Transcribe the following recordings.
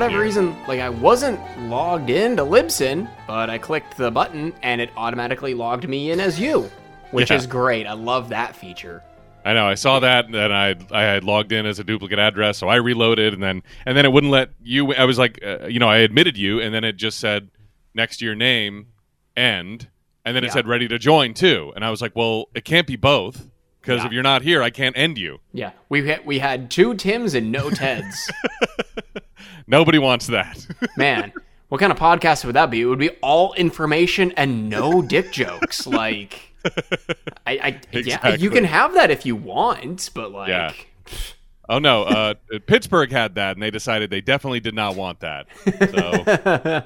whatever reason, like I wasn't logged in to Libsyn, but I clicked the button and it automatically logged me in as you, which Yeah. is great. I love that feature. I know. I saw that, and then I I had logged in as a duplicate address, so I reloaded, and then and then it wouldn't let you. I was like, uh, you know, I admitted you, and then it just said next to your name, end, and then it Yeah. said ready to join too, and I was like, well, it can't be both because Yeah. if you're not here, I can't end you. Yeah, we had, we had two Tims and no Teds. Nobody wants that. Man, what kind of podcast would that be? It would be all information and no dick jokes. Like, I, I yeah, you can have that if you want, but like, Yeah. oh no, uh, Pittsburgh had that, and they decided they definitely did not want that. So.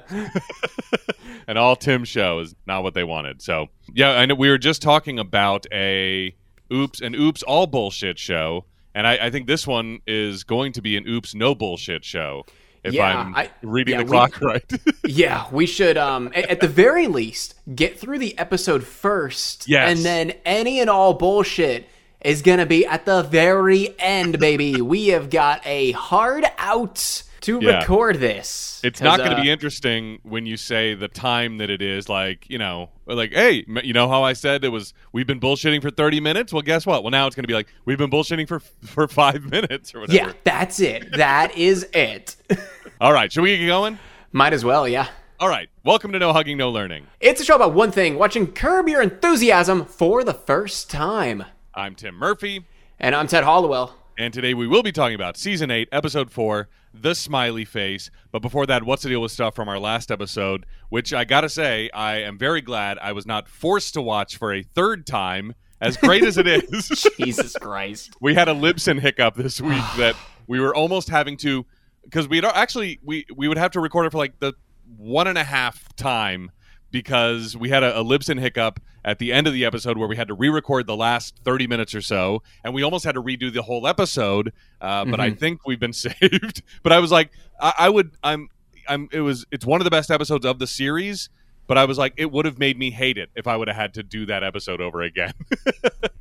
an all Tim show is not what they wanted. So yeah, I know we were just talking about a oops an oops all bullshit show, and I, I think this one is going to be an oops no bullshit show. If Yeah, I'm I- reading yeah, the we- clock right. yeah, we should, um, a- at the very least, get through the episode first, Yes. and then any and all bullshit is gonna be at the very end, baby. we have got a hard out to Yeah. record this. It's not going to uh, be interesting when you say the time that it is. Like you know, like hey, you know how I said it was. We've been bullshitting for thirty minutes. Well, guess what? Well, now it's going to be like we've been bullshitting for for five minutes or whatever. Yeah, that's it. That is it. All right, should we get going? Might as well, yeah. All right. Welcome to No Hugging, No Learning. It's a show about one thing watching Curb Your Enthusiasm for the first time. I'm Tim Murphy, And I'm Ted Hollowell. And today we will be talking about season eight, episode four, the smiley face. But before that, what's the deal with stuff from our last episode? Which I gotta say, I am very glad I was not forced to watch for a third time. As great as it is, Jesus Christ. we had a Libsyn hiccup this week that we were almost having to because we'd actually we we would have to record it for like the one and a half time because we had a, a Libsyn hiccup at the end of the episode where we had to re-record the last 30 minutes or so and we almost had to redo the whole episode uh, but i think we've been saved but i was like I, I would i'm i'm it was it's one of the best episodes of the series but I was like, it would have made me hate it if I would have had to do that episode over again.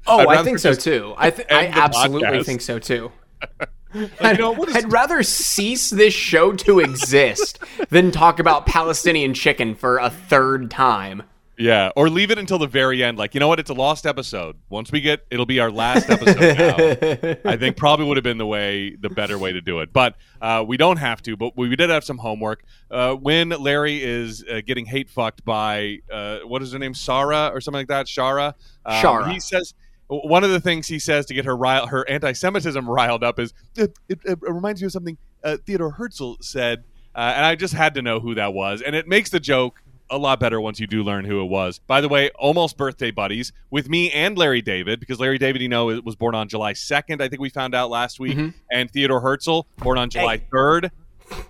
Oh, I'd I rather think so too. I, th- I absolutely podcast. think so too. Like, you know, what is- I'd rather cease this show to exist than talk about Palestinian chicken for a third time. Yeah, or leave it until the very end. Like, you know what? It's a lost episode. Once we get, it'll be our last episode now. I think probably would have been the way, the better way to do it. But uh, we don't have to. But we did have some homework. Uh, when Larry is uh, getting hate fucked by, uh, what is her name, Sarah or something like that, Shara. Um, Shara. He says one of the things he says to get her rile, her anti-Semitism riled up is it, it, it reminds me of something uh, Theodore Herzl said, uh, and I just had to know who that was, and it makes the joke a lot better once you do learn who it was. By the way, almost birthday buddies with me and Larry David, because Larry David, you know, was born on July 2nd, I think we found out last week, and Theodore Herzl, born on July 3rd.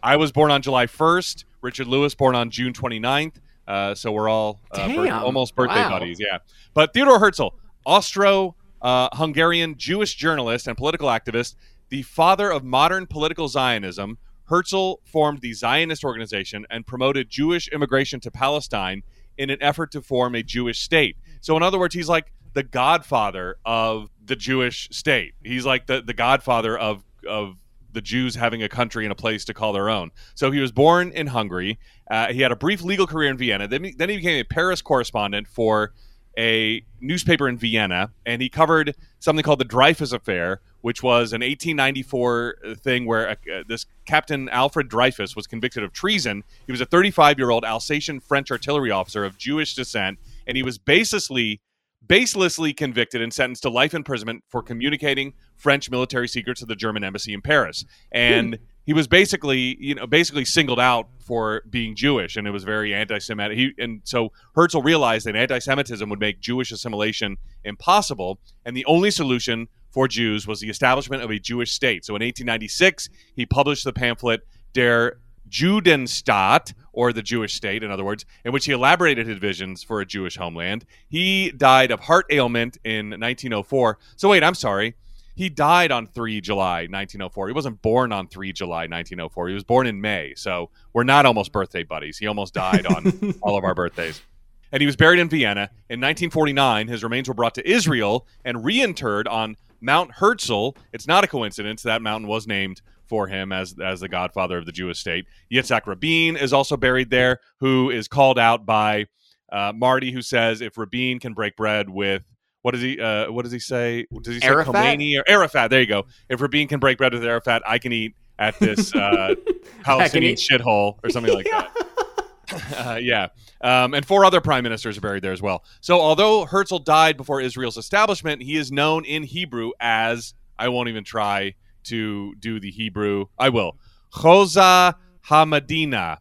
I was born on July 1st. Richard Lewis, born on June 29th. Uh, so we're all uh, bir- Damn. almost birthday Wow. buddies, yeah. But Theodore Herzl, Austro Hungarian Jewish journalist and political activist, the father of modern political Zionism, Herzl formed the Zionist organization and promoted Jewish immigration to Palestine in an effort to form a Jewish state. So, in other words, he's like the godfather of the Jewish state. He's like the, the godfather of, of the Jews having a country and a place to call their own. So he was born in Hungary. Uh, he had a brief legal career in Vienna. Then then he became a Paris correspondent for a newspaper in Vienna, and he covered something called the Dreyfus Affair, which was an 1894 thing where uh, this Captain Alfred Dreyfus was convicted of treason. He was a 35 year old Alsatian French artillery officer of Jewish descent, and he was baselessly baselessly convicted and sentenced to life imprisonment for communicating French military secrets to the German embassy in Paris. And he was basically, you know, basically singled out for being Jewish, and it was very anti-Semitic. He, and so Herzl realized that anti-Semitism would make Jewish assimilation impossible, and the only solution for Jews was the establishment of a Jewish state. So in 1896, he published the pamphlet Der Judenstaat, or the Jewish state, in other words, in which he elaborated his visions for a Jewish homeland. He died of heart ailment in 1904. So, wait, I'm sorry. He died on 3 July 1904. He wasn't born on 3 July 1904. He was born in May. So, we're not almost birthday buddies. He almost died on all of our birthdays. And he was buried in Vienna. In 1949, his remains were brought to Israel and reinterred on Mount Herzl. It's not a coincidence that mountain was named for him as as the godfather of the Jewish state. Yitzhak Rabin is also buried there, who is called out by uh, Marty, who says if Rabin can break bread with what does he uh, what does he say? Does he say Arafat? Khomeini or Arafat? There you go. If Rabin can break bread with Arafat, I can eat at this uh, Palestinian shithole or something like that. Uh, yeah. Um, and four other prime ministers are buried there as well. So, although Herzl died before Israel's establishment, he is known in Hebrew as I won't even try to do the Hebrew. I will. Choza Hamadina,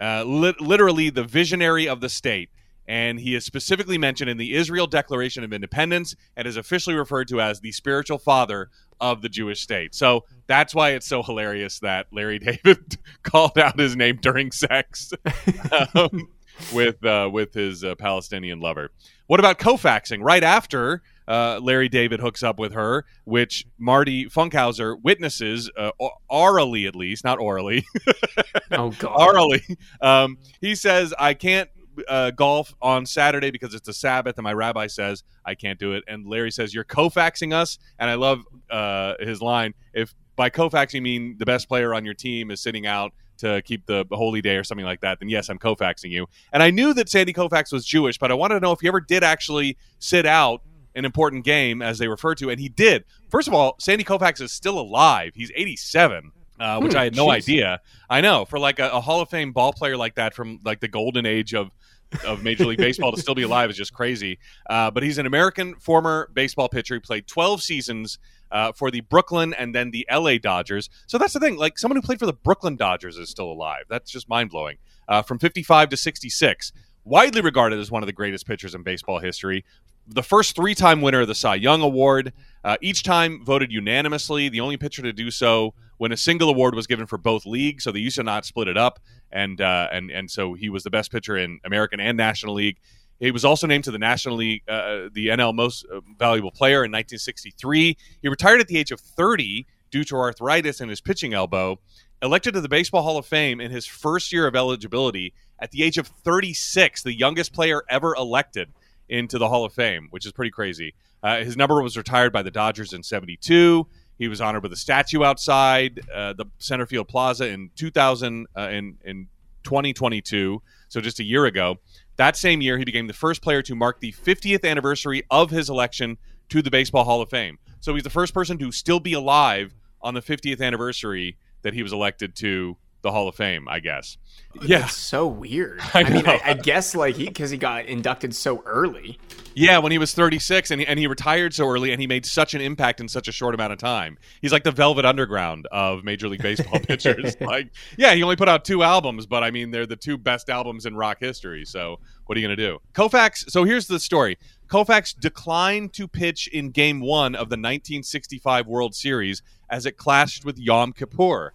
uh, lit- literally the visionary of the state. And he is specifically mentioned in the Israel Declaration of Independence and is officially referred to as the spiritual father of the Jewish state. So that's why it's so hilarious that Larry David called out his name during sex um, with uh, with his uh, Palestinian lover. What about Koufaxing? Right after uh, Larry David hooks up with her, which Marty Funkhouser witnesses uh, orally, at least, not orally, Oh god. orally. Um, he says, "I can't." Uh, golf on Saturday because it's a Sabbath, and my rabbi says I can't do it. And Larry says you're Koufaxing us, and I love uh, his line. If by Koufaxing you mean the best player on your team is sitting out to keep the holy day or something like that, then yes, I'm Koufaxing you. And I knew that Sandy Koufax was Jewish, but I wanted to know if he ever did actually sit out an important game, as they refer to, and he did. First of all, Sandy Koufax is still alive. He's 87. Uh, which Hmm, I had no jeez. idea. I know for like a, a Hall of Fame ball player like that from like the golden age of of Major League Baseball to still be alive is just crazy. Uh, but he's an American former baseball pitcher. He played 12 seasons uh, for the Brooklyn and then the LA Dodgers. So that's the thing. Like someone who played for the Brooklyn Dodgers is still alive. That's just mind blowing. Uh, from 55 to 66, widely regarded as one of the greatest pitchers in baseball history. The first three time winner of the Cy Young Award, uh, each time voted unanimously. The only pitcher to do so when a single award was given for both leagues. So they used to not split it up, and uh, and and so he was the best pitcher in American and National League. He was also named to the National League, uh, the NL Most uh, Valuable Player in 1963. He retired at the age of 30 due to arthritis in his pitching elbow. Elected to the Baseball Hall of Fame in his first year of eligibility at the age of 36, the youngest player ever elected into the Hall of Fame, which is pretty crazy. Uh, his number was retired by the Dodgers in 72. He was honored with a statue outside uh, the center field plaza in 2000 uh, in in 2022, so just a year ago. That same year, he became the first player to mark the 50th anniversary of his election to the Baseball Hall of Fame. So he's the first person to still be alive on the 50th anniversary that he was elected to the Hall of Fame. I guess. Yeah, It's so weird. I I, mean. I, I guess like he because he got inducted so early. Yeah, when he was 36 and he, and he retired so early and he made such an impact in such a short amount of time. He's like the Velvet Underground of Major League Baseball pitchers. Like, yeah, he only put out two albums, but I mean, they're the two best albums in rock history. So, what are you going to do? Koufax, so here's the story. Koufax declined to pitch in game 1 of the 1965 World Series as it clashed with Yom Kippur,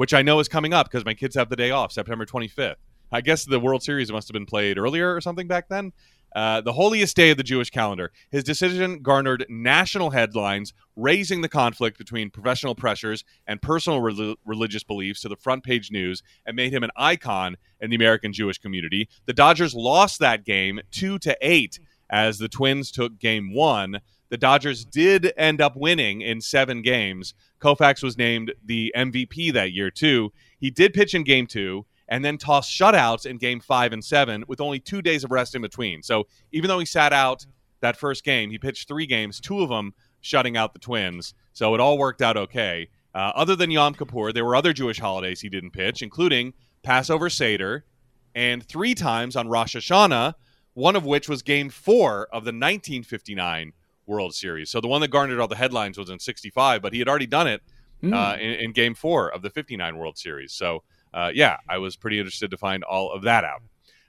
which I know is coming up because my kids have the day off, September 25th. I guess the World Series must have been played earlier or something back then. Uh, the holiest day of the Jewish calendar. His decision garnered national headlines, raising the conflict between professional pressures and personal rel- religious beliefs to the front page news and made him an icon in the American Jewish community. The Dodgers lost that game 2 to 8 as the Twins took game 1. The Dodgers did end up winning in 7 games. Koufax was named the MVP that year too. He did pitch in game 2 and then tossed shutouts in game five and seven with only two days of rest in between. So even though he sat out that first game, he pitched three games, two of them shutting out the Twins. So it all worked out okay. Uh, other than Yom Kippur, there were other Jewish holidays he didn't pitch, including Passover Seder and three times on Rosh Hashanah, one of which was game four of the 1959 World Series. So the one that garnered all the headlines was in 65, but he had already done it Hmm. uh, in, in game four of the 59 World Series. So, uh, yeah, I was pretty interested to find all of that out.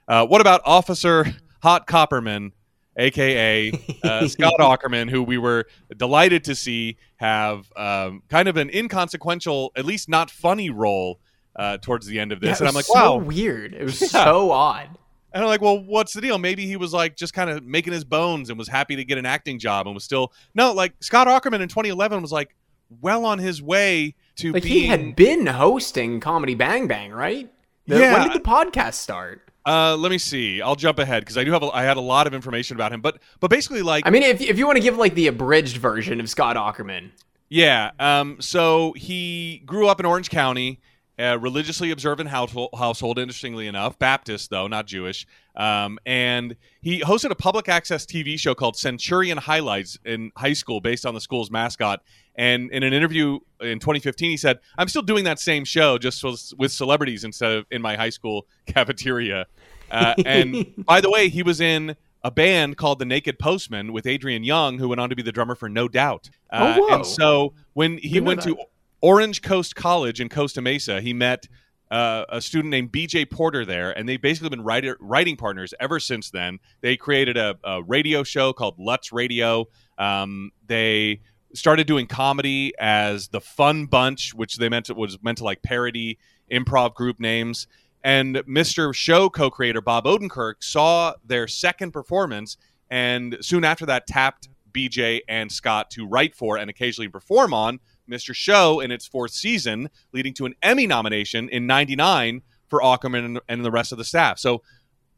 Uh, what about Officer Hot Copperman, aka uh, Scott Aukerman, who we were delighted to see have um, kind of an inconsequential, at least not funny role uh, towards the end of Yeah, this? it and I'm like, so wow. weird. It was Yeah. so odd. And I'm like, well, what's the deal? Maybe he was like just kind of making his bones and was happy to get an acting job and was still no, like Scott Aukerman in 2011 was like well on his way to Like being he had been hosting Comedy Bang Bang, right? The- Yeah. When did the podcast start? Uh, let me see. I'll jump ahead because I do have a, I had a lot of information about him, but but basically like I mean, if if you want to give like the abridged version of Scott Aukerman, yeah. Um. So he grew up in Orange County, a religiously observant household. Household, interestingly enough, Baptist though, not Jewish. Um. And he hosted a public access TV show called Centurion Highlights in high school, based on the school's mascot. And in an interview in 2015, he said, "I'm still doing that same show, just with, with celebrities instead of in my high school cafeteria." Uh, and by the way, he was in a band called the Naked Postman with Adrian Young, who went on to be the drummer for No Doubt. Uh, Oh. And so when he went to. Orange Coast College in Costa Mesa, he met uh, a student named BJ Porter there, and they've basically been writer, writing partners ever since then. They created a, a radio show called Lutz Radio. Um, they started doing comedy as the Fun Bunch, which they meant to, was meant to like parody improv group names. And Mr. Show co-creator Bob Odenkirk saw their second performance, and soon after that tapped BJ and Scott to write for and occasionally perform on Mr. Show in its fourth season, leading to an Emmy nomination in '99 for Aukerman and, and the rest of the staff. So,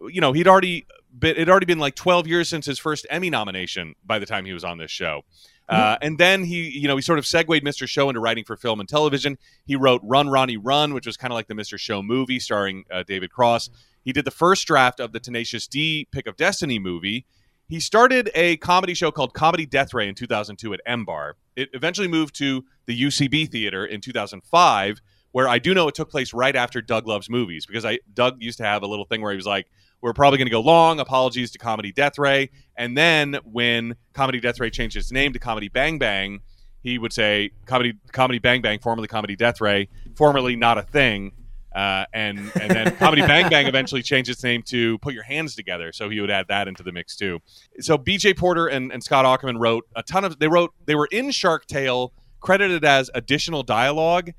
you know, he'd already been, it had already been like 12 years since his first Emmy nomination by the time he was on this show. Uh, and then he, you know, he sort of segued Mr. Show into writing for film and television. He wrote Run, Ronnie, Run, which was kind of like the Mr. Show movie starring uh, David Cross. He did the first draft of the Tenacious D Pick of Destiny movie. He started a comedy show called Comedy Death Ray in 2002 at M Bar. It eventually moved to the UCB Theater in 2005, where I do know it took place right after Doug Loves Movies, because I Doug used to have a little thing where he was like, "We're probably going to go long. Apologies to Comedy Death Ray." And then when Comedy Death Ray changed its name to Comedy Bang Bang, he would say Comedy Comedy Bang Bang, formerly Comedy Death Ray, formerly not a thing. Uh, and and then Comedy Bang Bang eventually changed its name to Put Your Hands Together, so he would add that into the mix too. So B.J. Porter and, and Scott Aukerman wrote a ton of. They wrote they were in Shark Tale, credited as additional dialogue,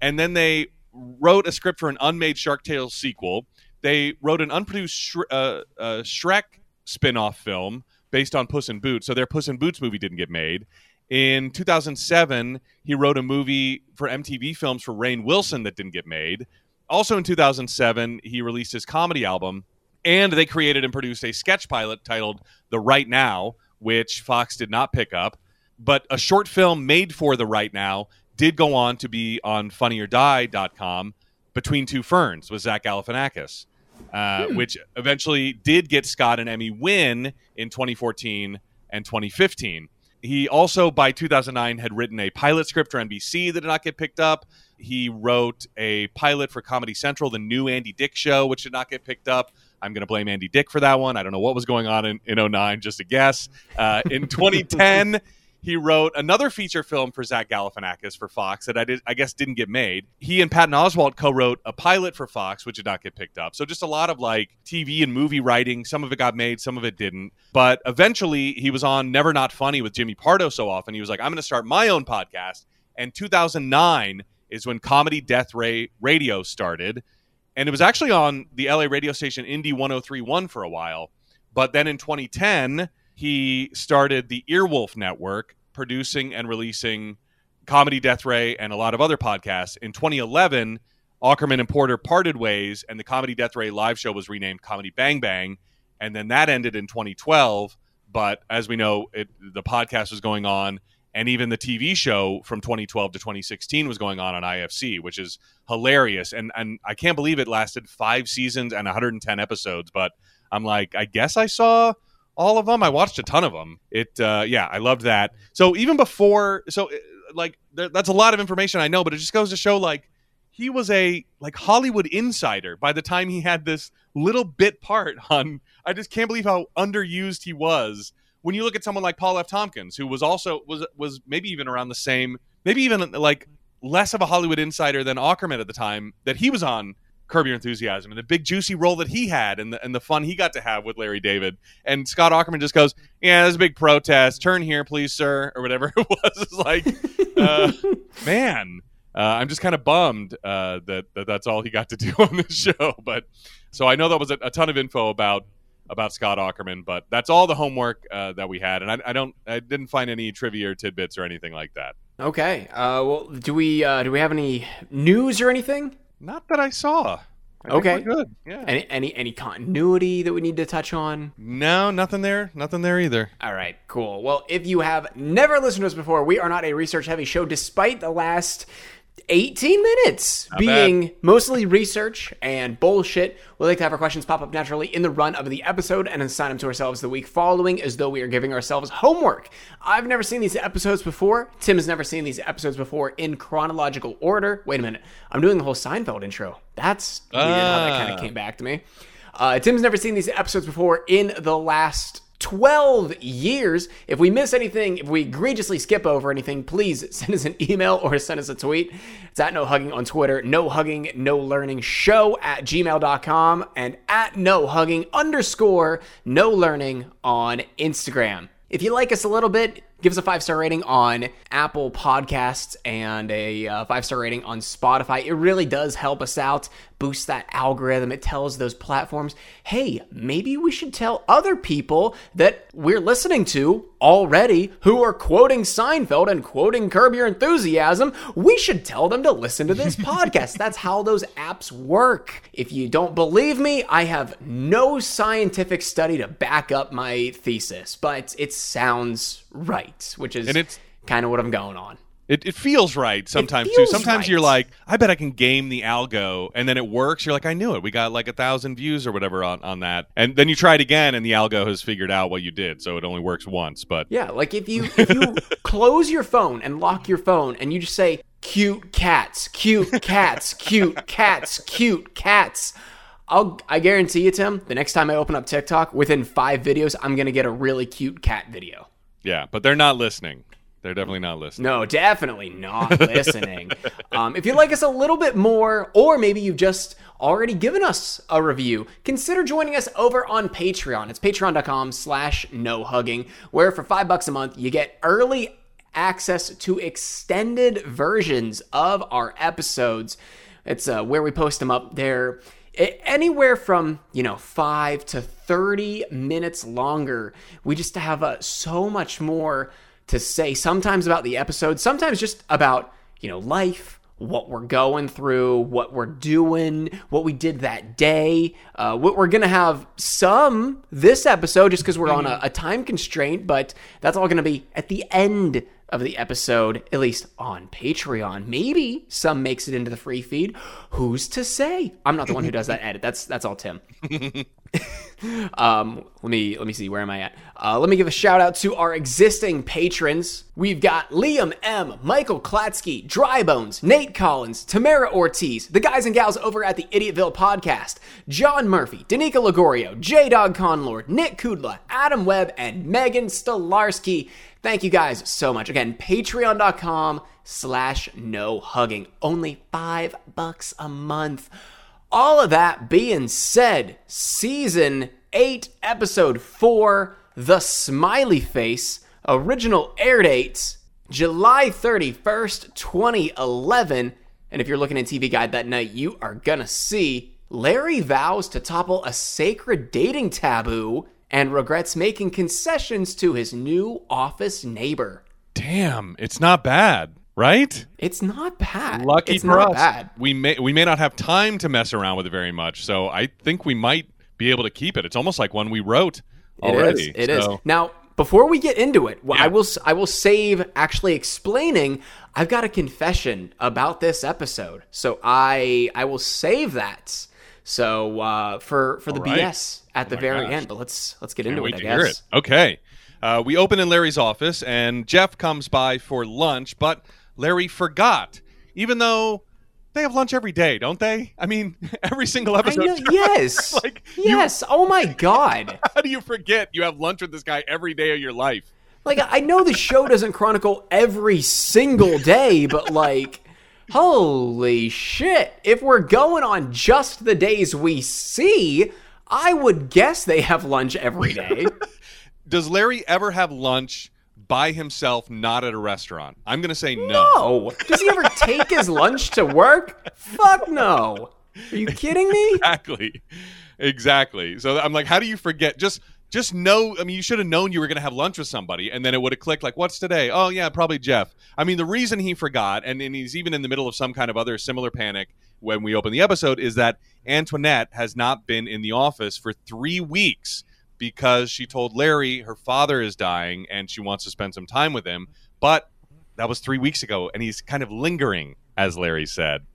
and then they wrote a script for an unmade Shark Tale sequel. They wrote an unproduced Shre- uh, uh, Shrek spin-off film based on Puss in Boots. So their Puss in Boots movie didn't get made. In 2007, he wrote a movie for MTV Films for Rainn Wilson that didn't get made. Also in 2007, he released his comedy album, and they created and produced a sketch pilot titled The Right Now, which Fox did not pick up. But a short film made for The Right Now did go on to be on funnyordie.com between two ferns with Zach Galifianakis, uh, which eventually did get Scott an Emmy win in 2014 and 2015. He also, by 2009, had written a pilot script for NBC that did not get picked up. He wrote a pilot for Comedy Central, the new Andy Dick show, which did not get picked up. I'm going to blame Andy Dick for that one. I don't know what was going on in, in 09, just a guess. Uh, in 2010, he wrote another feature film for Zach Galifianakis for Fox that I, did, I guess didn't get made. He and Patton Oswalt co-wrote a pilot for Fox, which did not get picked up. So just a lot of like TV and movie writing. Some of it got made, some of it didn't. But eventually, he was on Never Not Funny with Jimmy Pardo so often. He was like, "I'm going to start my own podcast." And 2009 is when Comedy Death Ray Radio started, and it was actually on the LA radio station Indie 1031 for a while. But then in 2010, he started the Earwolf Network, producing and releasing Comedy Death Ray and a lot of other podcasts. In 2011, Aukerman and Porter parted ways, and the Comedy Death Ray live show was renamed Comedy Bang Bang. And then that ended in 2012. But as we know, it, the podcast was going on, and even the TV show from 2012 to 2016 was going on on IFC, which is hilarious. And and I can't believe it lasted five seasons and 110 episodes. But I'm like, I guess I saw all of them. I watched a ton of them. It, uh, yeah, I loved that. So even before, so uh, like, th- that's a lot of information I know, but it just goes to show like he was a like Hollywood insider by the time he had this little bit part on. I just can't believe how underused he was. When you look at someone like Paul F. Tompkins, who was also was was maybe even around the same, maybe even like less of a Hollywood insider than Aukerman at the time that he was on Curb Your Enthusiasm and the big juicy role that he had and the, and the fun he got to have with Larry David. And Scott Aukerman just goes, "Yeah, there's a big protest. Turn here, please, sir," or whatever it was. It's like, uh, man, uh, I'm just kind of bummed uh, that, that that's all he got to do on this show. But so I know that was a, a ton of info about about Scott Aukerman, but that's all the homework uh, that we had, and I, I don't, I didn't find any trivia or tidbits or anything like that. Okay. Uh, well, do we uh, do we have any news or anything? Not that I saw. I Okay. good. Yeah. Any any any continuity that we need to touch on? no, nothing there. Nothing there either. All right, cool. Well, if you have never listened to us before, we are not a research heavy show despite the last 18 minutes being mostly research and bullshit. We like to have our questions pop up naturally in the run of the episode and assign them to ourselves the week following as though we are giving ourselves homework. I've never seen these episodes before. Tim has never seen these episodes before in chronological order. Wait a minute. I'm doing the whole Seinfeld intro. That's weird how that kind Ah. of came back to me. Uh, Tim's never seen these episodes before in the last 12 years. If we miss anything, if we egregiously skip over anything, please send us an email or send us a tweet. It's at no hugging on Twitter, no hugging, no learning show at gmail.com, and at no hugging underscore no learning on Instagram. If you like us a little bit, give us a five star rating on Apple Podcasts and a uh, five star rating on Spotify. It really does help us out, boost that algorithm. It tells those platforms, hey, maybe we should tell other people that we're listening to already who are quoting Seinfeld and quoting Curb Your Enthusiasm. We should tell them to listen to this podcast. That's how those apps work. If you don't believe me, I have no scientific study to back up my thesis, but it sounds right, which is kind of what I'm going on. It, it feels right sometimes too. Sometimes right. you're like, I bet I can game the algo, and then it works. You're like, I knew it. We got like a thousand views or whatever on, on that, and then you try it again, and the algo has figured out what you did, so it only works once. But Yeah, like if you if you close your phone and lock your phone and you just say cute cats, cute cats, cute cats, cute cats. I'll I guarantee you, Tim, the next time I open up TikTok, within five videos, I'm gonna get a really cute cat video. yeah, but they're not listening. They're definitely not listening. No, definitely not listening. um, if you like us a little bit more, or maybe you've just already given us a review, consider joining us over on Patreon. It's patreon.com slash no hugging, where for five bucks a month, you get early access to extended versions of our episodes. It's uh, where we post them up there. Anywhere from you know five to thirty minutes longer. We just have uh, so much more to say sometimes about the episode, sometimes just about, you know, life, what we're going through, what we're doing, what we did that day. Uh, we- we're going to have some this episode just because we're on a, a time constraint, but that's all going to be at the end of the episode, at least on Patreon. Maybe some makes it into the free feed. Who's to say? I'm not the one who does that edit. That's that's all Tim. Um, let me let me see where am I at? Uh, let me give a shout out to our existing patrons. We've got Liam M, Michael Klatsky, Drybones, Nate Collins, Tamara Ortiz, the guys and gals over at the Idiotville podcast, John Murphy, Danica Ligorio, J Dog Conlord, Nick Kudla, Adam Webb, and Megan Stolarski. Thank you guys so much. Again, patreon.com slash no hugging. Only five bucks a month. All of that being said, season 8, episode 4, The Smiley Face, original air dates, July 31st, 2011. And if you're looking at TV Guide that night, you are gonna see Larry vows to topple a sacred dating taboo and regrets making concessions to his new office neighbor. Damn, it's not bad, right? It's not bad. Lucky it's for not us. bad. We may we may not have time to mess around with it very much, so I think we might be able to keep it. It's almost like one we wrote It is. already. It is. so- Now, before we get into it, Yeah. I will I will save actually explaining. I've got a confession about this episode, so I I will save that. So uh, for for the right. BS at the very gosh. end, but let's let's get Can't into it. I guess. it. Okay. Uh, we open in Larry's office, and Jeff comes by for lunch, but Larry forgot, even though they have lunch every day, don't they? I mean, every single episode. know. Yes. Like, you- yes. Oh my god. How do you forget you have lunch with this guy every day of your life? Like I know the show doesn't chronicle every single day, but like holy shit. If we're going on just the days we see, I would guess they have lunch every day. Does Larry ever have lunch by himself, not at a restaurant? I'm going to say no. No. Does he ever take his lunch to work? Fuck no. Are you kidding me? Exactly. Exactly. So I'm like, how do you forget? Just just know I mean you should have known you were gonna have lunch with somebody and then it would have clicked like, what's today? Oh yeah, probably Jeff. I mean the reason he forgot, and, and he's even in the middle of some kind of other similar panic when we open the episode is that Antoinette has not been in the office for three weeks because she told Larry her father is dying and she wants to spend some time with him. But that was three weeks ago, and he's kind of lingering, as Larry said.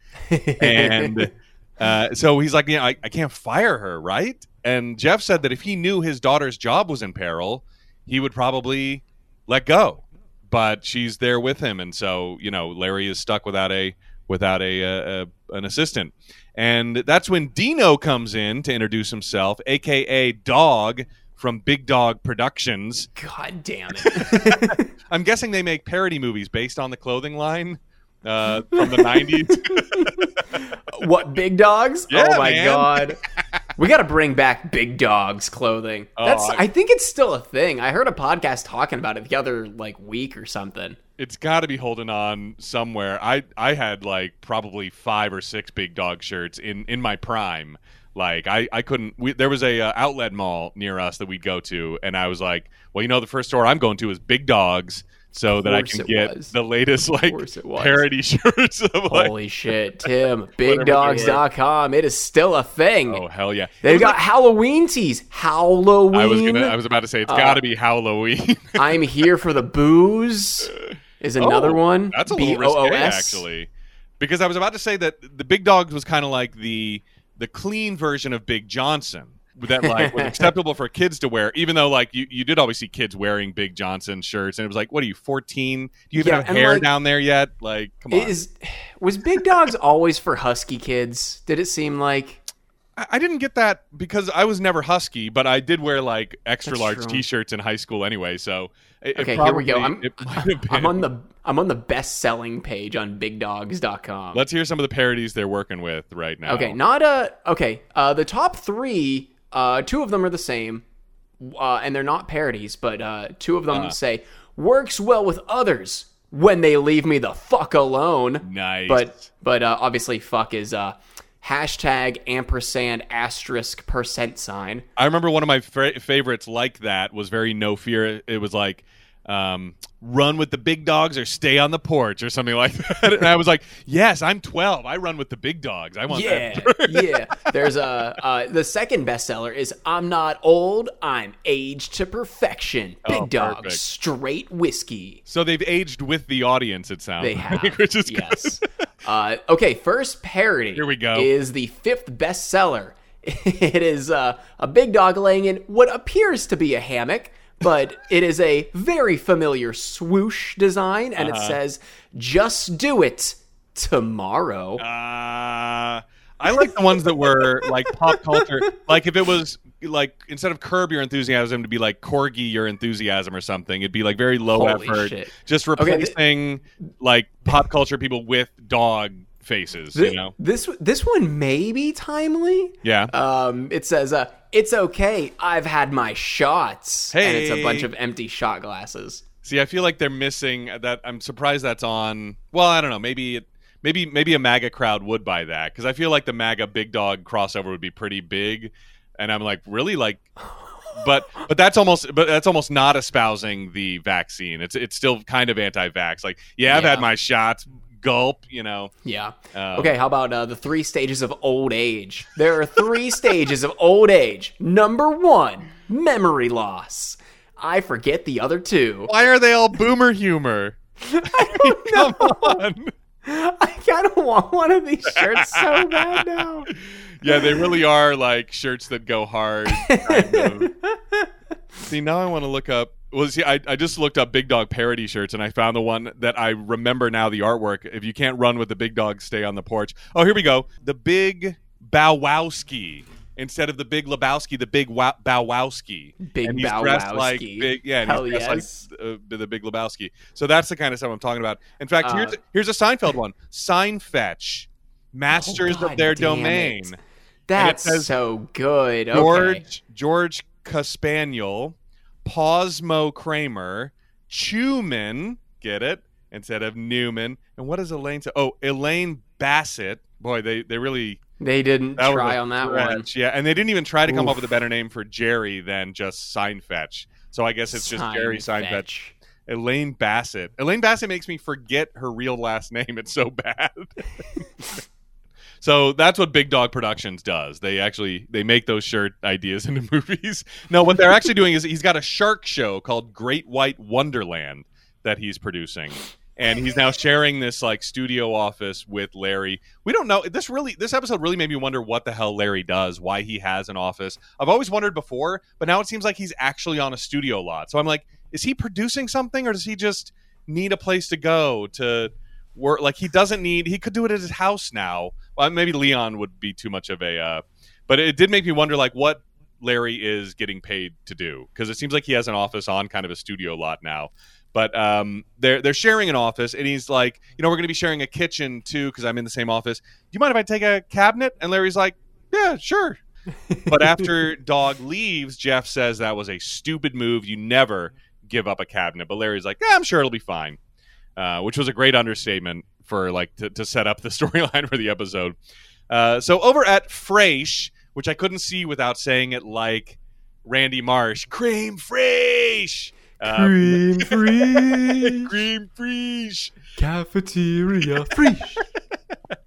And uh, so he's like, you know, I, I can't fire her, right? And Jeff said that if he knew his daughter's job was in peril, he would probably let go. But she's there with him, and so you know, Larry is stuck without a without a, a, a an assistant. And that's when Dino comes in to introduce himself, aka Dog from Big Dog Productions. God damn it. I'm guessing they make parody movies based on the clothing line uh, from the 90s. what, big dogs? Yeah, oh my man. god. We got to bring back big dogs clothing. Oh, That's I- I think it's still a thing. I heard a podcast talking about it the other like week or something. It's got to be holding on somewhere. I I had like probably five or six Big Dog shirts in in my prime. Like I I couldn't. We, there was a uh, outlet mall near us that we'd go to, and I was like, well, you know, the first store I'm going to is Big Dogs. So that I can get was. the latest like parody shirts of like Holy shit, Tim. BigDogs.com. It is still a thing. oh hell yeah They've got Halloween tees. Halloween. I was gonna I was about to say it's got to be Halloween. I'm here for the booze. Is another Oh, one. That's a little risque, B-O-O-S. actually, because I was about to say that the Big Dogs was kind of like the the clean version of Big Johnson that like was acceptable for kids to wear, even though like you, you did always see kids wearing Big Johnson shirts, and it was like, what are you, fourteen? Do you even Yeah, have hair like, down there yet? Like, come on. Is was Big Dogs always for husky kids? Did it seem like? I, didn't get that because I was never husky, but I did wear like extra That's large true. T-shirts in high school anyway. So it, it Okay, here we go. I'm, it might have been. I'm on the I'm on the best selling page on BigDogs.com. Let's hear some of the parodies they're working with right now. Okay, not a okay. Uh the top three, uh two of them are the same. Uh and they're not parodies, but uh two of them Uh-huh. say works well with others when they leave me the fuck alone. Nice. But but uh obviously fuck is uh hashtag ampersand asterisk percent sign. I remember one of my fa- favorites like that was very no fear. It was like um, run with the big dogs or stay on the porch or something like that. And I was like, yes, I'm 12. I run with the big dogs. I want Yeah, that. yeah. There's a uh, the second bestseller is I'm not old, I'm aged to perfection. Big Oh, dog, perfect. straight whiskey. So they've aged with the audience. It sounds They like, have, which is yes. Uh, okay, first parody. Here we go. Is the fifth bestseller. It is uh, a big dog laying in what appears to be a hammock, but it is a very familiar swoosh design, and Uh-huh. it says, "Just do it tomorrow." Uh, I like the ones that were like pop culture. Like if it was like instead of curb your enthusiasm to be like corgi your enthusiasm or something, it'd be like very low Holy effort, shit. just th- replacing like pop culture people with dog faces. Th- you know? This this one may be timely. Yeah. Um, it says, uh, "It's okay. I've had my shots." And it's a bunch of empty shot glasses. See, I feel like they're missing that. I'm surprised that's on. Well, I don't know. Maybe it. Maybe maybe a MAGA crowd would buy that because I feel like the MAGA big dog crossover would be pretty big, and I'm like really like, but but that's almost but that's almost not espousing the vaccine. It's it's still kind of anti-vax. Like yeah, I've Yeah. had my shots. Gulp, you know. Yeah. Um, okay. How about uh, the three stages of old age? There are three stages of old age. Number one, memory loss. I forget the other two. Why are they all boomer humor? Come on. I kind of want one of these shirts so bad now. Yeah, they really are like shirts that go hard. Kind of. see, now I want to look up. Well, see, I, I just looked up Big Dog parody shirts and I found the one that I remember now the artwork. If you can't run with the big dog, stay on the porch. Oh, here we go. The Big Bowowski. Instead of the Big Lebowski, the Big Bowowski. Big and he's dressed like big, yeah, and Hell he's dressed yes. like uh, the Big Lebowski. So that's the kind of stuff I'm talking about. In fact, Uh, here's here's a Seinfeld one: Seinfetch, masters Oh, of their domain. it. That's says so good. Okay. George George Caspaniel, Posmo Kramer, Chewman, get it instead of Newman. And what does Elaine say? Oh, Elaine Bassett. Boy, they they really They didn't try on that one. Yeah, and they didn't even try to come up with a better name for Jerry than just Seinfetch. So I guess it's just Jerry Seinfetch. Elaine Bassett. Elaine Bassett makes me forget her real last name. It's so bad. So that's what Big Dog Productions does. They actually they make those shirt ideas into movies. No, what they're actually doing is he's got a shark show called Great White Wonderland that he's producing. And he's now sharing this like studio office with Larry. We don't know. This really this episode really made me wonder what the hell Larry does, why he has an office. I've always wondered before, but now it seems like he's actually on a studio lot. So I'm like, is he producing something or does he just need a place to go to work like he doesn't need he could do it at his house now. Well maybe leon would be too much of a uh, but it did make me wonder like what larry is getting paid to do because it seems like he has an office on kind of a studio lot now. But um, they're they're sharing an office and he's like you know we're going to be sharing a kitchen too because i'm in the same office. Do you mind if i take a cabinet? And larry's like yeah sure. But after dog leaves jeff says that was a stupid move. You never give up a cabinet. But larry's like yeah i'm sure it'll be fine uh, which was a great understatement for like to, to set up the storyline for the episode. Uh, so over at Fraiche, which I couldn't see without saying it like Randy Marsh, cream fraiche. Um, cream fraiche. cream fraiche. Cafeteria fraiche.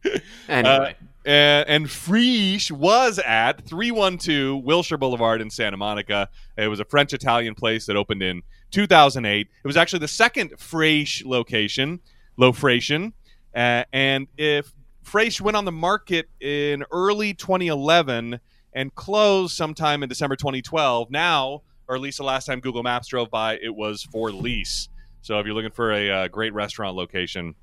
anyway. Uh, and, and Fraiche was at 312 Wilshire Boulevard in Santa Monica. It was a French Italian place that opened in 2008. It was actually the second Fraiche location, Lofration. Uh, and if Fraiche went on the market in early 2011 and closed sometime in December 2012, now, or at least the last time Google Maps drove by, it was for lease. So if you're looking for a, a uh, great restaurant location,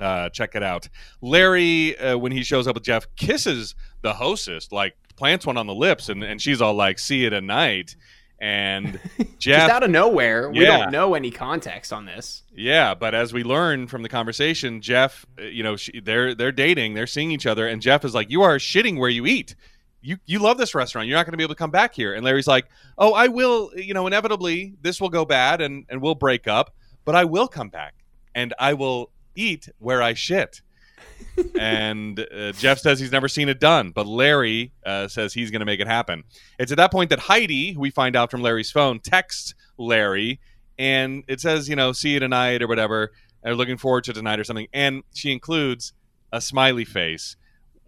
uh, check it out. Larry, uh, when he shows up with Jeff, kisses the hostess, like plants one on the lips, and, and she's all like, "See you tonight." And Jeff, just out of nowhere, we don't know any context on this. Yeah, but as we learn from the conversation, Jeff, uh, you know, she, they're they're dating, they're seeing each other, and Jeff is like, "You are shitting where you eat." You, you love this restaurant. You're not going to be able to come back here. And Larry's like, oh, I will. You know, inevitably this will go bad and and we'll break up, but I will come back and I will eat where I shit. And uh, Jeff says he's never seen it done, but Larry uh, says he's going to make it happen. It's at that point that Heidi, who we find out from Larry's phone, texts Larry, and it says, you know, see you tonight or whatever, or looking forward to tonight or something. And she includes a smiley face,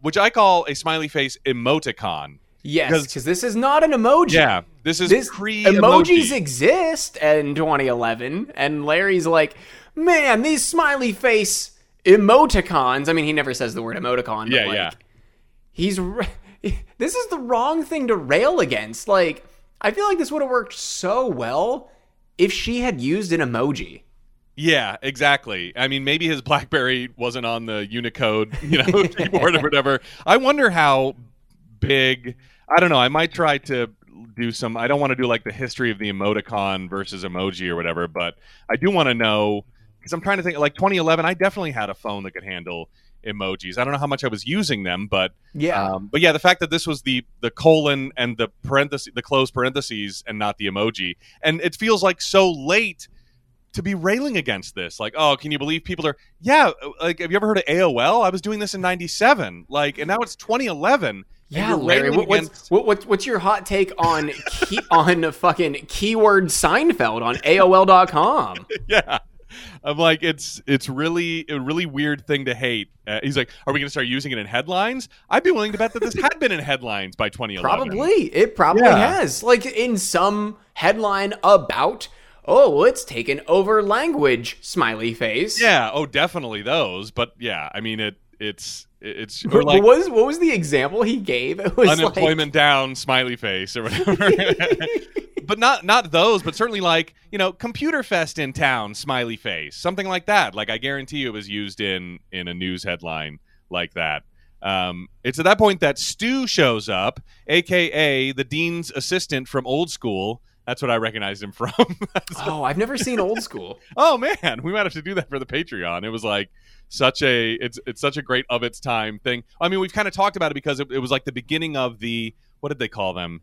which I call a smiley face emoticon. Yes, because this is not an emoji. Yeah, this is this pre emojis exist in 2011, and Larry's like, man, these smiley face emoticons. I mean, he never says the word emoticon. Yeah, like, yeah. He's this is the wrong thing to rail against. Like, I feel like this would have worked so well if she had used an emoji. Yeah, exactly. I mean, maybe his BlackBerry wasn't on the Unicode, you know, keyboard or whatever. I wonder how big. I don't know. I might try to do some. I don't want to do like the history of the emoticon versus emoji or whatever, but I do want to know because I'm trying to think like 2011 I definitely had a phone that could handle emojis. I don't know how much I was using them, but yeah, um, but yeah, the fact that this was the the colon and the parentheses, the closed parentheses, and not the emoji, and it feels like so late to be railing against this. Like, oh, can you believe people are? Yeah, like have you ever heard of AOL? I was doing this in '97, like, and now it's 2011. Yeah, Larry, what, what's, what, what's your hot take on key, on fucking keyword Seinfeld on AOL.com? yeah, I'm like, it's it's really a really weird thing to hate. Uh, he's like, are we going to start using it in headlines? I'd be willing to bet that this had been in headlines by 2011. Probably, it probably yeah. has. Like in some headline about, oh, it's taken over language. Smiley face. Yeah. Oh, definitely those. But yeah, I mean it. It's it's or like, what was what was the example he gave? It was unemployment like... down, smiley face, or whatever. but not not those, but certainly like you know, computer fest in town, smiley face, something like that. Like I guarantee you, it was used in in a news headline like that. Um, it's at that point that Stu shows up, aka the dean's assistant from Old School. That's what I recognized him from. oh, I've never seen Old School. oh man, we might have to do that for the Patreon. It was like such a it's it's such a great of its time thing. I mean, we've kind of talked about it because it, it was like the beginning of the what did they call them?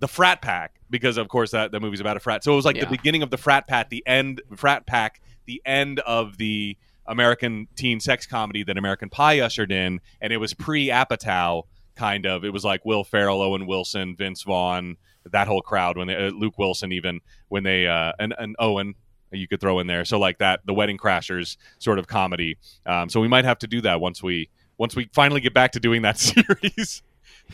the frat pack because of course that the movie's about a frat. So it was like yeah. the beginning of the frat pack, the end frat pack, the end of the American teen sex comedy that American Pie ushered in, and it was pre Apatow kind of. It was like Will Ferrell, Owen Wilson, Vince Vaughn, that whole crowd when they, uh, Luke Wilson even when they uh, and and Owen you could throw in there. So like that, the Wedding Crashers sort of comedy. Um, so we might have to do that once we once we finally get back to doing that series.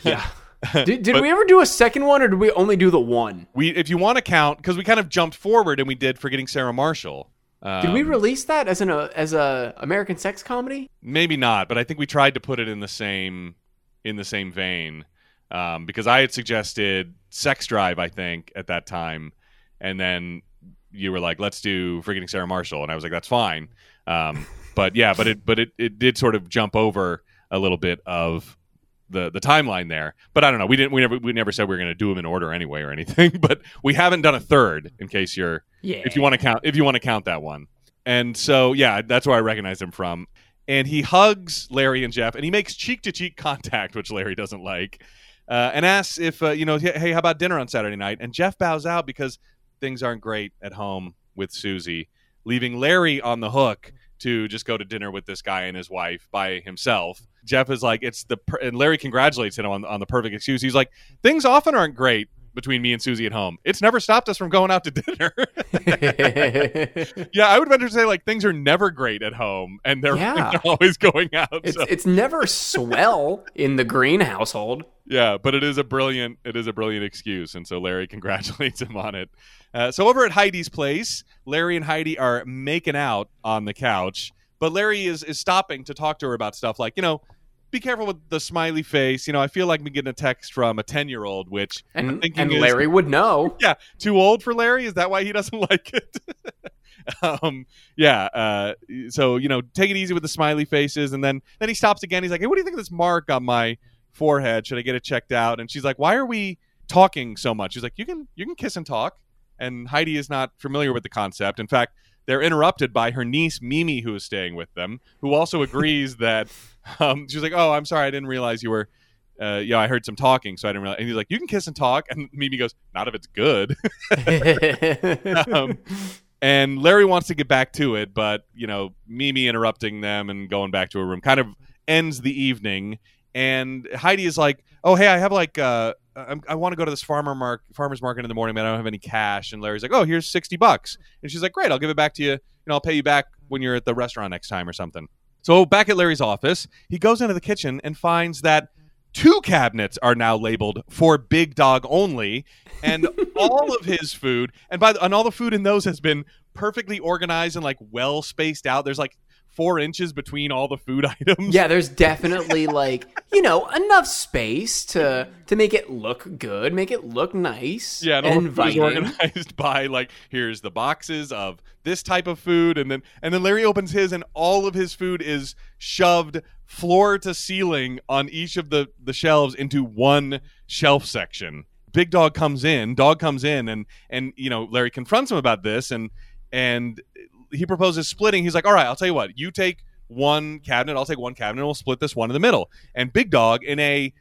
Yeah. Did, did But- we ever do a second one, or did we only do the one? We, if you want to count, because we kind of jumped forward and we did Forgetting Sarah Marshall. Did we Um, release that as an uh, as a American sex comedy? maybe not, but I think we tried to put it in the same in the same vein um, because I had suggested Sex Drive, I think, at that time, and then you were like, "Let's do Forgetting Sarah Marshall," and I was like, "That's fine." Um, but yeah, but it but it, it did sort of jump over a little bit of the the timeline there. But I don't know. We didn't. We never. We never said we were going to do them in order anyway or anything. But we haven't done a third in case you're Yeah. if you want to count if you want to count that one. And so yeah, that's where I recognize him from. And he hugs Larry and Jeff, and he makes cheek to cheek contact, which Larry doesn't like, uh, and asks if uh, you know, hey, how about dinner on Saturday night? And Jeff bows out because things aren't great at home with Susie, leaving Larry on the hook to just go to dinner with this guy and his wife by himself. Jeff is like, it's the per- and Larry congratulates him on, on the perfect excuse. He's like, things often aren't great between me and Susie at home. It's never stopped us from going out to dinner. yeah, I would venture to say like things are never great at home, and they're, Yeah. they're always going out. it's so- it's never swell in the Green household. yeah, but it is a brilliant it is a brilliant excuse, and so Larry congratulates him on it. Uh, so over at Heidi's place, Larry and Heidi are making out on the couch, but Larry is is stopping to talk to her about stuff like you know. Be careful with the smiley face. You know, I feel like me getting a text from a ten year old, which I'm And thinking and is- Larry would know. yeah, too old for Larry. Is that why he doesn't like it? um, yeah. Uh, so you know, take it easy with the smiley faces, and then then he stops again. He's like, "Hey, what do you think of this mark on my forehead? Should I get it checked out?" And she's like, "Why are we talking so much?" He's like, "You can you can kiss and talk." And Heidi is not familiar with the concept. In fact, they're interrupted by her niece Mimi, who is staying with them, who also agrees that um, she's like, "Oh, I'm sorry, I didn't realize you were." Uh, you know, I heard some talking, so I didn't realize. And he's like, "You can kiss and talk," and Mimi goes, "Not if it's good." um, and Larry wants to get back to it, but you know, Mimi interrupting them and going back to her room kind of ends the evening. And Heidi is like, "Oh, hey, I have like, uh, I'm, I want to go to this farmer mark, farmer's market in the morning, but I don't have any cash." And Larry's like, "Oh, here's sixty bucks," and she's like, "Great, I'll give it back to you. You know, I'll pay you back when you're at the restaurant next time or something." So back at Larry's office, he goes into the kitchen and finds that two cabinets are now labeled for Big Dog only, and all of his food and by the, and all the food in those has been perfectly organized and like well spaced out. There's like four inches between all the food items. yeah, there's definitely like you know enough space to to make it look good, make it look nice, Yeah, and and all the food is inviting. organized by like here's the boxes of this type of food, and then and then Larry opens his, and all of his food is shoved floor to ceiling on each of the the shelves into one shelf section. Big Dog comes in, Dog comes in, and and you know Larry confronts him about this, and and he proposes splitting. He's like, all right, I'll tell you what, you take one cabinet, I'll take one cabinet, and we'll split this one in the middle. And Big Dog, in a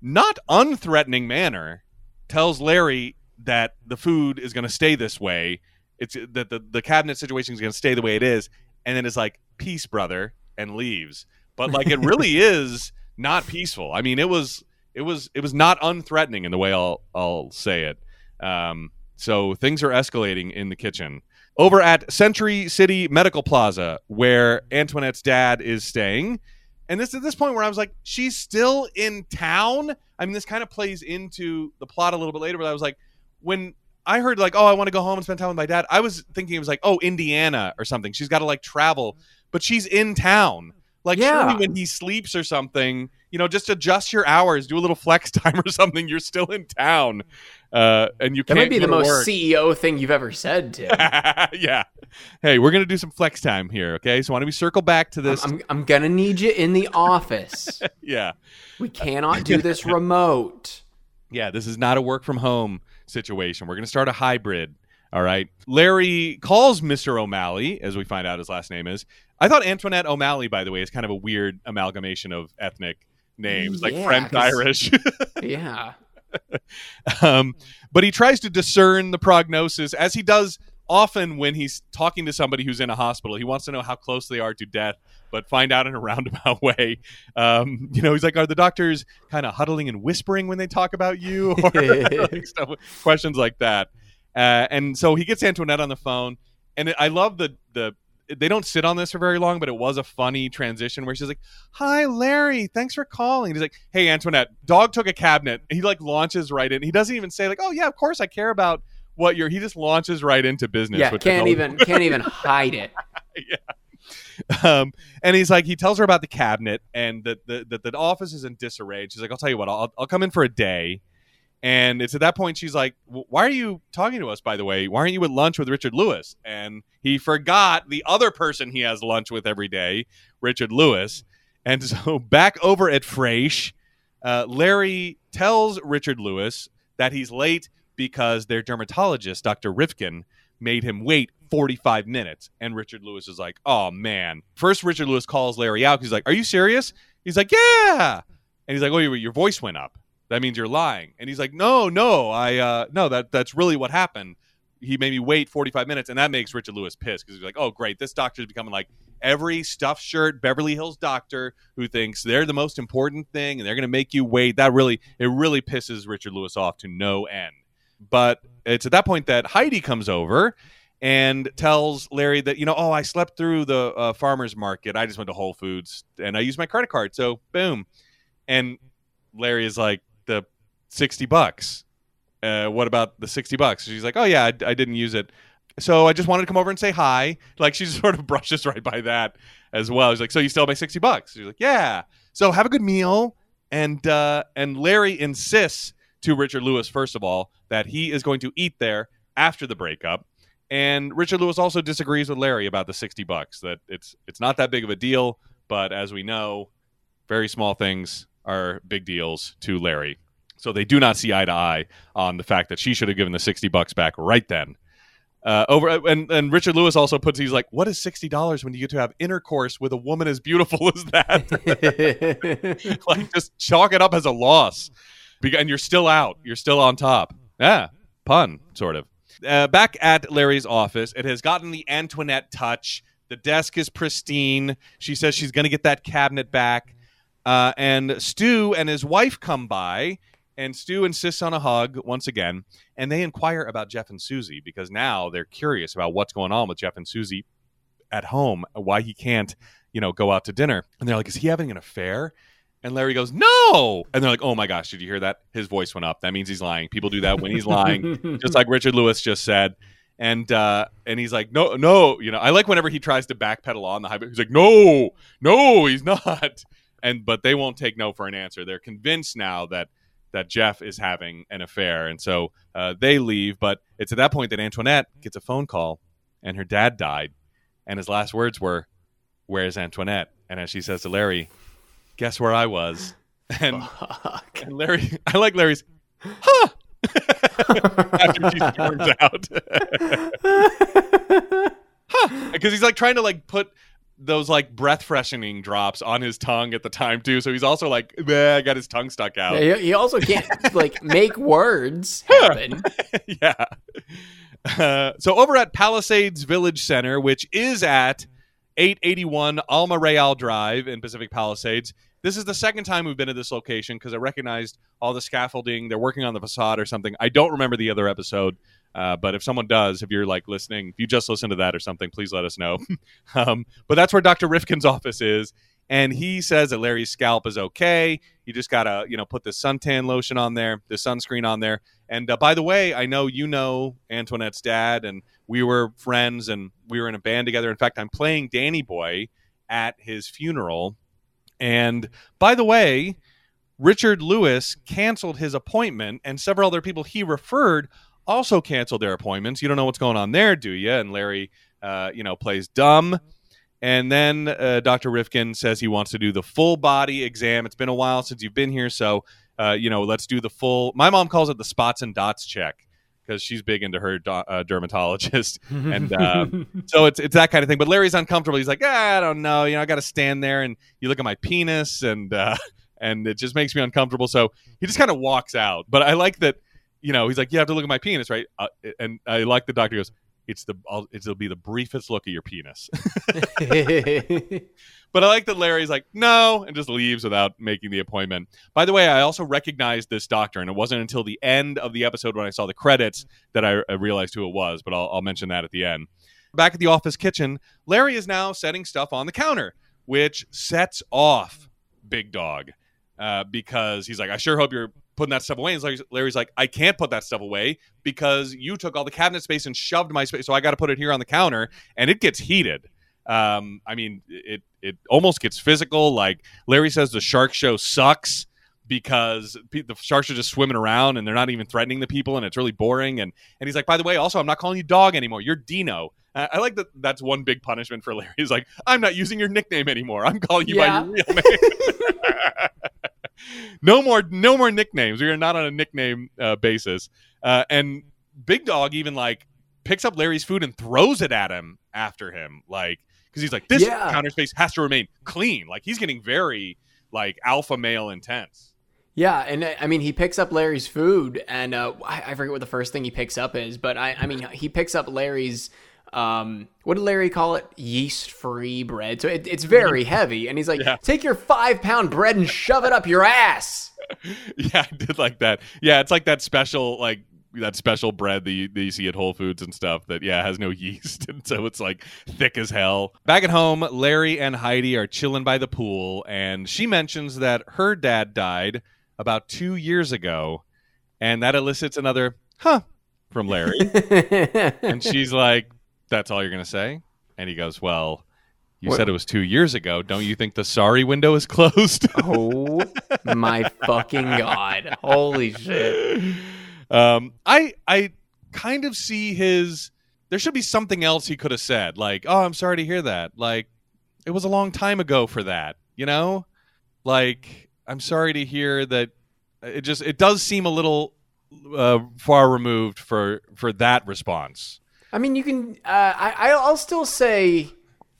not unthreatening manner, tells Larry that the food is going to stay this way. It's that the, the cabinet situation is going to stay the way it is, and then it's like peace, brother, and leaves. But like it really is not peaceful. I mean, it was it was it was not unthreatening in the way I'll I'll say it. Um, so things are escalating in the kitchen. Over at Century City Medical Plaza, where Antoinette's dad is staying, and this is this point where I was like, she's still in town. I mean, this kind of plays into the plot a little bit later, but I was like, when I heard like, oh, I want to go home and spend time with my dad, I was thinking it was like, oh, Indiana or something. She's got to like travel, mm-hmm. but she's in town. Like, Yeah. surely when he sleeps or something, you know, just adjust your hours, do a little flex time or something. You're still in town, uh, and you That can't. might be the most work. CEO thing you've ever said, Tim. yeah. Hey, we're gonna do some flex time here, okay? So why don't we circle back to this? I'm, I'm gonna need you in the office. yeah. We cannot do this remote. Yeah, this is not a work from home situation. We're going to start a hybrid. All right. Larry calls Mr. O'Malley, as we find out his last name is. I thought Antoinette O'Malley, by the way, is kind of a weird amalgamation of ethnic names, like Yeah, French Irish. Yeah. um, but he tries to discern the prognosis, as he does often when he's talking to somebody who's in a hospital. He wants to know how close they are to death, but find out in a roundabout way. Um, you know, he's like, are the doctors kind of huddling and whispering when they talk about you? Or like stuff, questions like that. Uh, and so he gets Antoinette on the phone, and I love the the they don't sit on this for very long, but it was a funny transition where she's like, "Hi, Larry, thanks for calling." He's like, "Hey, Antoinette, dog took a cabinet." He like launches right in. He doesn't even say like, "Oh yeah, of course I care about what you're." He just launches right into business. Yeah, can't even can't even hide it. um, and he's like, he tells her about the cabinet and that the, that the office is in disarray. And she's like, I'll tell you what, I'll, I'll come in for a day. And it's at that point she's like, Why are you talking to us, by the way? Why aren't you at lunch with Richard Lewis? And he forgot the other person he has lunch with every day, Richard Lewis. And so back over at Fraiche, uh, Larry tells Richard Lewis that he's late because their dermatologist, Dr. Rifkin, made him wait 45 minutes. And Richard Lewis is like, oh man. First, Richard Lewis calls Larry out. He's like, are you serious? He's like, yeah. And he's like, oh, your your voice went up. That means you're lying. And he's like, no, no, I, uh, no, that that's really what happened. He made me wait 45 minutes. And that makes Richard Lewis pissed because he's like, oh, great. This doctor's becoming like every stuffed shirt Beverly Hills doctor who thinks they're the most important thing and they're going to make you wait. That really, it really pisses Richard Lewis off to no end. But it's at that point that Heidi comes over and tells Larry that, you know, oh, I slept through the uh, farmer's market. I just went to Whole Foods and I used my credit card. So, boom. And Larry is like, 60 bucks. Uh, what about the 60 bucks? She's like, oh, yeah, I, I didn't use it. So I just wanted to come over and say hi. Like, she sort of brushes right by that as well. He's like, so you still my 60 bucks? She's like, yeah. So have a good meal. And, uh, and Larry insists to Richard Lewis, first of all, that he is going to eat there after the breakup. And Richard Lewis also disagrees with Larry about the 60 bucks, that it's it's not that big of a deal, but as we know, very small things are big deals to Larry. So they do not see eye to eye on the fact that she should have given the 60 bucks back right then. Uh, over and, and Richard Lewis also puts he's like, what is sixty dollars when you get to have intercourse with a woman as beautiful as that? like just chalk it up as a loss, and you're still out. You're still on top. Yeah, pun sort of. Uh, back at Larry's office, it has gotten the Antoinette touch. The desk is pristine. She says she's going to get that cabinet back. Uh, and Stu and his wife come by, and Stu insists on a hug once again. And they inquire about Jeff and Susie because now they're curious about what's going on with Jeff and Susie at home, why he can't, you know, go out to dinner. And they're like, is he having an affair? And Larry goes, no. And they're like, oh my gosh, did you hear that? His voice went up. That means he's lying. People do that when he's lying, just like Richard Lewis just said. And uh, and he's like, no, no, you know, I like whenever he tries to backpedal on the high. He's like, no, no, he's not. And but they won't take no for an answer. They're convinced now that that Jeff is having an affair, and so uh, they leave. But it's at that point that Antoinette gets a phone call, and her dad died, and his last words were, "Where's Antoinette?" And as she says to Larry, "Guess where I was." And, and Larry, I like Larry's, huh? After she storms out, huh? Because he's like trying to like put those like breath freshening drops on his tongue at the time too. So he's also like, I got his tongue stuck out. Yeah, he also can't like make words happen. yeah. Uh, so over at Palisades Village Center, which is at 881 Alma Real Drive in Pacific Palisades. This is the second time we've been at this location because I recognized all the scaffolding. They're working on the facade or something. I don't remember the other episode, uh, but if someone does, if you're like listening, if you just listen to that or something, please let us know. um, but that's where Dr. Rifkin's office is. And he says that Larry's scalp is okay. You just gotta, you know, put the suntan lotion on there, the sunscreen on there. And uh, by the way, I know you know Antoinette's dad, and we were friends, and we were in a band together. In fact, I'm playing Danny Boy at his funeral. And by the way, Richard Lewis canceled his appointment, and several other people he referred also canceled their appointments. You don't know what's going on there, do you? And Larry, uh, you know, plays dumb. And then uh, Dr. Rifkin says he wants to do the full body exam. It's been a while since you've been here, so uh, you know, let's do the full. My mom calls it the spots and dots check because she's big into her do- uh, dermatologist, and uh, so it's it's that kind of thing. But Larry's uncomfortable. He's like, ah, I don't know, you know, I got to stand there and you look at my penis, and uh, and it just makes me uncomfortable. So he just kind of walks out. But I like that, you know, he's like, you have to look at my penis, right? Uh, and I like the doctor goes. It's the I'll, it'll be the briefest look at your penis. But I like that Larry's like, no, and just leaves without making the appointment. By the way, I also recognized this doctor, and it wasn't until the end of the episode when I saw the credits that I, I realized who it was, but I'll, I'll mention that at the end. Back at the office kitchen, Larry is now setting stuff on the counter, which sets off Big Dog uh, because he's like, I sure hope you're putting that stuff away. And Larry's, Larry's like, I can't put that stuff away because you took all the cabinet space and shoved my space. So I got to put it here on the counter. And it gets heated. Um, I mean, it, it almost gets physical. Like Larry says, the shark show sucks because pe- the sharks are just swimming around and they're not even threatening the people and it's really boring and and he's like by the way also i'm not calling you dog anymore you're dino I, I like that that's one big punishment for larry he's like i'm not using your nickname anymore i'm calling you Yeah. by your real name no more no more nicknames we are not on a nickname uh, basis uh, and big dog even like picks up larry's food and throws it at him after him like because he's like this Yeah. counter space has to remain clean like he's getting very like alpha male intense Yeah, and uh, I mean, he picks up Larry's food, and uh, I, I forget what the first thing he picks up is, but I, I mean, he picks up Larry's. Um, what did Larry call it? Yeast-free bread. So it, it's very heavy, and he's like, Yeah. "Take your five-pound bread and shove it up your ass." Yeah, I did like that. Yeah, it's like that special like that special bread that you, that you see at Whole Foods and stuff that yeah has no yeast and so it's like thick as hell. Back at home, Larry and Heidi are chilling by the pool and she mentions that her dad died about 2 years ago and that elicits another huh from Larry and she's like that's all you're going to say? And he goes, "Well, you What- said it was 2 years ago. Don't you think the sorry window is closed?" oh my fucking god! Holy shit! um, I I kind of see his. There should be something else he could have said, like, "Oh, I'm sorry to hear that." Like, it was a long time ago for that, you know. Like, I'm sorry to hear that. It just it does seem a little uh, far removed for for that response. I mean, you can. Uh, I I'll still say,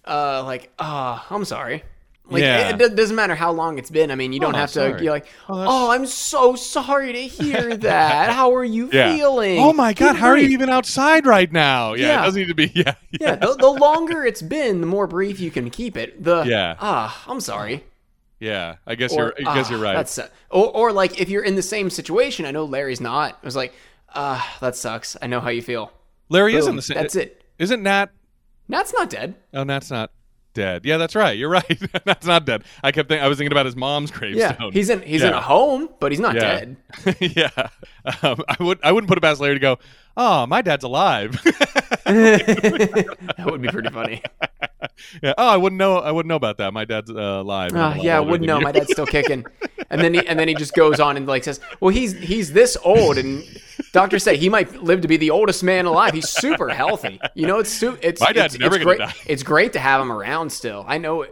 uh, like, ah, I'm sorry. Like, Yeah. it, it doesn't matter how long it's been. I mean, you don't Oh, have to. sorry. You're like, Oh, oh, I'm so sorry to hear that. How are you Yeah. feeling? Oh my god, Good how are you even outside right now? Yeah, Yeah. it doesn't need to be. Yeah, Yeah, the, the longer it's been, the more brief you can keep it. The Yeah. ah, I'm sorry. yeah. I guess Or, you're. I guess "Ah, you're right. That's or or like if you're in the same situation. I know Larry's not. It was like, ah, that sucks. I know how you feel. Larry is in the same. That's it. Isn't Nat Nat's not dead. Oh, Nat's not dead. Yeah, that's right. You're right. Nat's not dead. I kept thinking I was thinking about his mom's gravestone. Yeah, he's in he's in a home, but he's not Yeah. dead. yeah. Um, I would I wouldn't put it past Larry to go. Oh, my dad's alive. that would be pretty funny. yeah. Oh, I wouldn't know. I wouldn't know about that. My dad's uh, alive. Uh, yeah, I wouldn't know. My dad's still kicking. And then he and then he just goes on and like says, "Well, he's he's this old, and doctors say he might live to be the oldest man alive. He's super healthy. You know, it's su- it's My dad's it's, never it's gonna great. die. It's great to have him around still. I know it.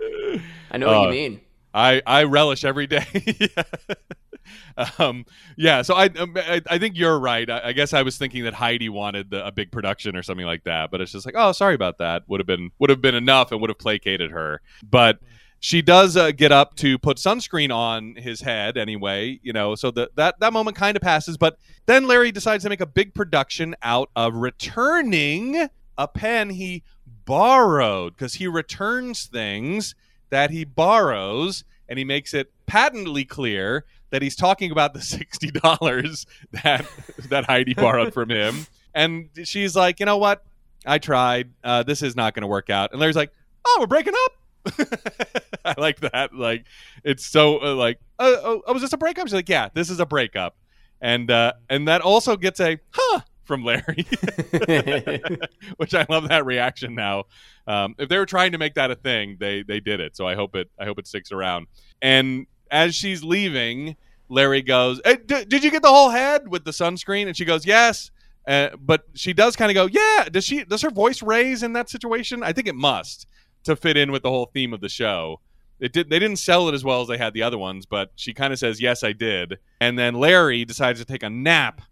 I know what Uh, you mean. I I relish every day. um, yeah. So I, um, I I think you're right. I, I guess I was thinking that Heidi wanted the, a big production or something like that, but it's just like, oh, sorry about that. Would have been would have been enough and would have placated her. But she does uh, get up to put sunscreen on his head anyway. You know, so that that that moment kind of passes. But then Larry decides to make a big production out of returning a pen he borrowed because he returns things that he borrows and he makes it patently clear that he's talking about the $60 that that Heidi borrowed from him and she's like you know what I tried uh, this is not going to work out and Larry's like oh we're breaking up I like that like it's so uh, like uh, oh, oh was this a breakup she's like yeah this is a breakup and uh, and that also gets a huh from Larry which I love that reaction now. Um, if they were trying to make that a thing, they they did it. So I hope it I hope it sticks around. And as she's leaving, Larry goes, "Eh, d- "Did you get the whole head with the sunscreen?" And she goes, "Yes." Uh, but she does kind of go, "Yeah." Does she? Does her voice raise in that situation? I think it must to fit in with the whole theme of the show. It did. They didn't sell it as well as they had the other ones, but she kind of says, "Yes, I did." And then Larry decides to take a nap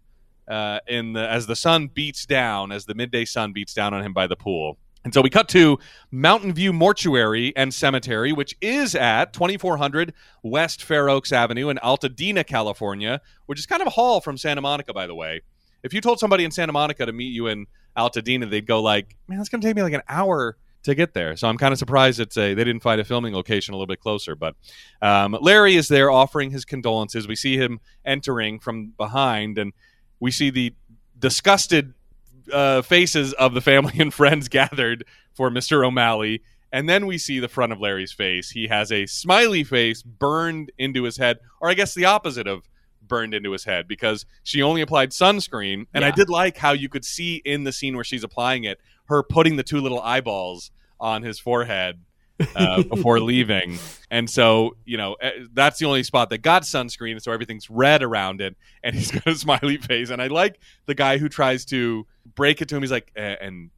uh, in the as the sun beats down, as the midday sun beats down on him by the pool. And so we cut to Mountain View Mortuary and Cemetery, which is at 2400 West Fair Oaks Avenue in Altadena, California, which is kind of a haul from Santa Monica, by the way. If you told somebody in Santa Monica to meet you in Altadena, they'd go like, "Man, that's going to take me like an hour to get there." So I'm kind of surprised it's a they didn't find a filming location a little bit closer. But um, Larry is there offering his condolences. We see him entering from behind, and we see the disgusted uh, faces of the family and friends gathered for Mr. O'Malley. And then we see the front of Larry's face. He has a smiley face burned into his head, or I guess the opposite of burned into his head because she only applied sunscreen. And I did like how you could see in the scene where she's applying it, her putting the two little eyeballs on his forehead uh, before leaving. And so, you know, eh, that's the only spot that got sunscreen. So everything's red around it. And he's got a smiley face. And I like the guy who tries to break it to him. He's like, "Eh, and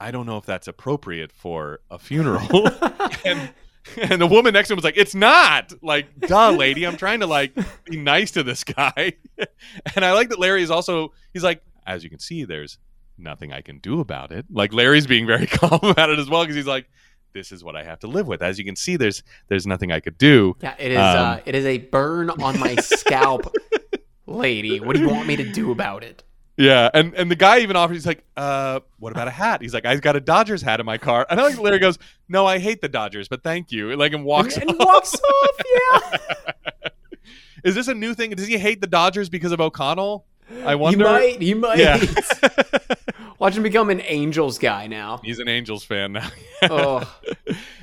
I don't know if that's appropriate for a funeral. and and the woman next to him was like, "It's not like, duh, lady. I'm trying to like be nice to this guy." and I like that Larry is also. He's like, as you can see, there's nothing I can do about it. Like Larry's being very calm about it as well because he's like, "This is what I have to live with." As you can see, there's there's nothing I could do. Yeah, it is. Um, uh, it is a burn on my scalp, lady. What do you want me to do about it? Yeah, and and the guy even offers. He's like, "Uh, what about a hat?" He's like, "I've got a Dodgers hat in my car." And I like Larry goes, "No, I hate the Dodgers, but thank you." And like and walks. and, and off. walks off. Yeah, Is this a new thing? Does he hate the Dodgers because of O'Connell? I wonder. he might. He might. Yeah. Watch him become an Angels guy now. He's an Angels fan now. Oh,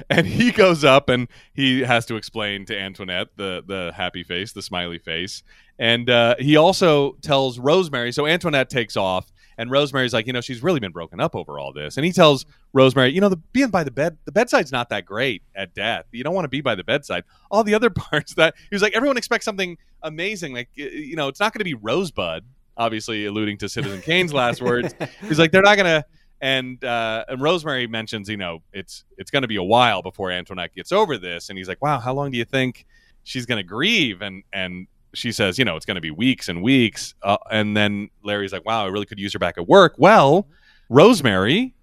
and he goes up and he has to explain to Antoinette the the happy face, the smiley face, and uh, he also tells Rosemary. So Antoinette takes off, and Rosemary's like, you know, she's really been broken up over all this, and he tells Rosemary, you know, the being by the bed, the bedside's not that great at death. You don't want to be by the bedside. All the other parts that he was like, everyone expects something amazing, like you know, it's not going to be Rosebud. Obviously, alluding to Citizen Kane's last words. He's like, they're not gonna. And uh, and Rosemary mentions, you know, it's it's going to be a while before Antoinette gets over this. And he's like, wow, how long do you think she's going to grieve? And and she says, you know, it's going to be weeks and weeks. Uh, and then Larry's like, wow, I really could use her back at work. Well, Rosemary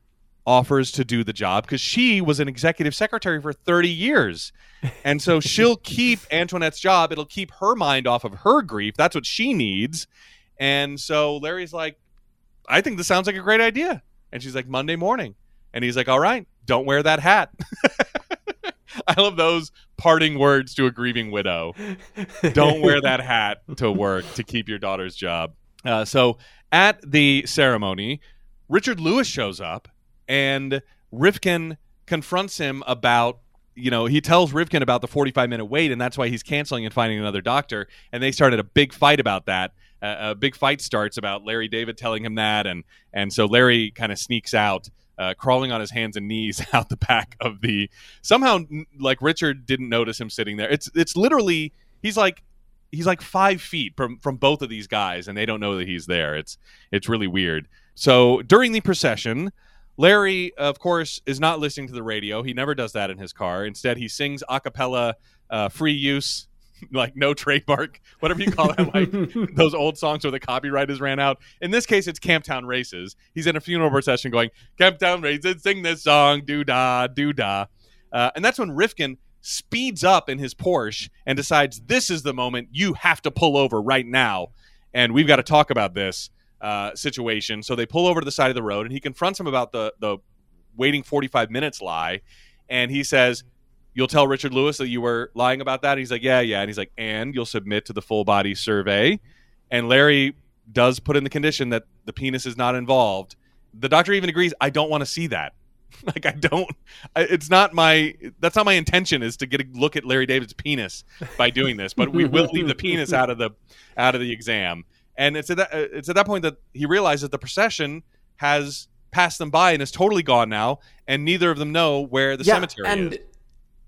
offers to do the job because she was an executive secretary for 30 years. And so she'll keep Antoinette's job. It'll keep her mind off of her grief. That's what she needs. And so Larry's like, I think this sounds like a great idea. And she's like, Monday morning. And he's like, all right, don't wear that hat. I love those parting words to a grieving widow. Don't wear that hat to work to keep your daughter's job. Uh, so at the ceremony, Richard Lewis shows up and Rifkin confronts him about you know he tells Rivkin about the 45 minute wait and that's why he's canceling and finding another doctor and they started a big fight about that uh, a big fight starts about Larry David telling him that and and so Larry kind of sneaks out uh, crawling on his hands and knees out the back of the somehow like Richard didn't notice him sitting there it's it's literally he's like he's like five feet from from both of these guys and they don't know that he's there it's it's really weird so during the procession Larry, of course, is not listening to the radio. He never does that in his car. Instead, he sings a cappella, uh, free use, like no trademark, whatever you call it, like those old songs where the copyright is ran out. In this case, it's Camptown Races. He's in a funeral procession going, Camptown Races, sing this song, do da, do da. Uh, and that's when Rifkin speeds up in his Porsche and decides this is the moment you have to pull over right now. And we've got to talk about this uh, situation. So they pull over to the side of the road, and he confronts him about the the waiting 45 minutes lie, and he says, "You'll tell Richard Lewis that you were lying about that." And he's like, "Yeah, yeah." And he's like, "And you'll submit to the full body survey." And Larry does put in the condition that the penis is not involved. The doctor even agrees. I don't want to see that. like I don't. I, it's not my. That's not my intention. Is to get a look at Larry David's penis by doing this. But we will leave the penis out of the out of the exam. And it's at that it's at that point that he realizes the procession has passed them by and is totally gone now, and neither of them know where the yeah, cemetery and is.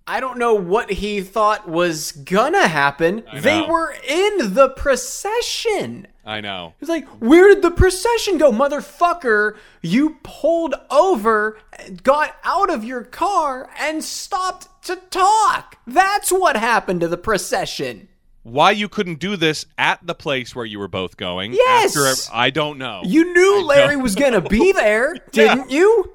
I don't know what he thought was gonna happen. They were in the procession. I know. He's like, where did the procession go? Motherfucker, you pulled over, got out of your car, and stopped to talk. That's what happened to the procession. Why you couldn't do this at the place where you were both going? Yes! After, I don't know. You knew Larry was gonna be there, didn't you?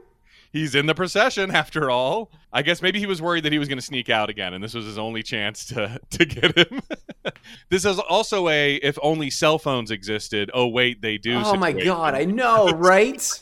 He's in the procession after all. I guess maybe he was worried that he was going to sneak out again, and this was his only chance to to get him. this is also a if only cell phones existed. Oh wait, they do. Oh my god, I know, right?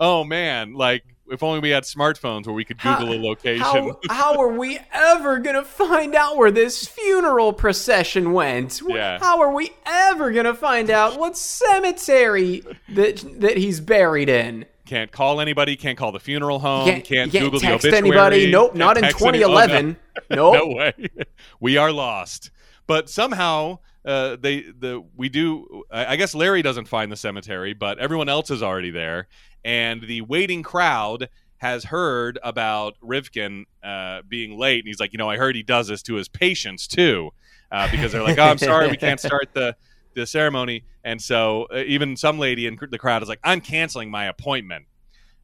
oh man, like if only we had smartphones where we could Google a location. How, how are we ever gonna find out where this funeral procession went? Yeah. How are we ever gonna find out what cemetery that that he's buried in? Can't call anybody. Can't call the funeral home. Can't, Can't, can't Google text the obituary. anybody. Nope, not in text any- oh, no. 2011. no way. we are lost. But somehow uh, they the we do. I I guess Larry doesn't find the cemetery, but everyone else is already there, and the waiting crowd has heard about Rivkin uh, being late, and he's like, you know, I heard he does this to his patients too, uh, because they're like, oh, I'm sorry, we can't start the the ceremony, and so uh, even some lady in the crowd is like, I'm canceling my appointment.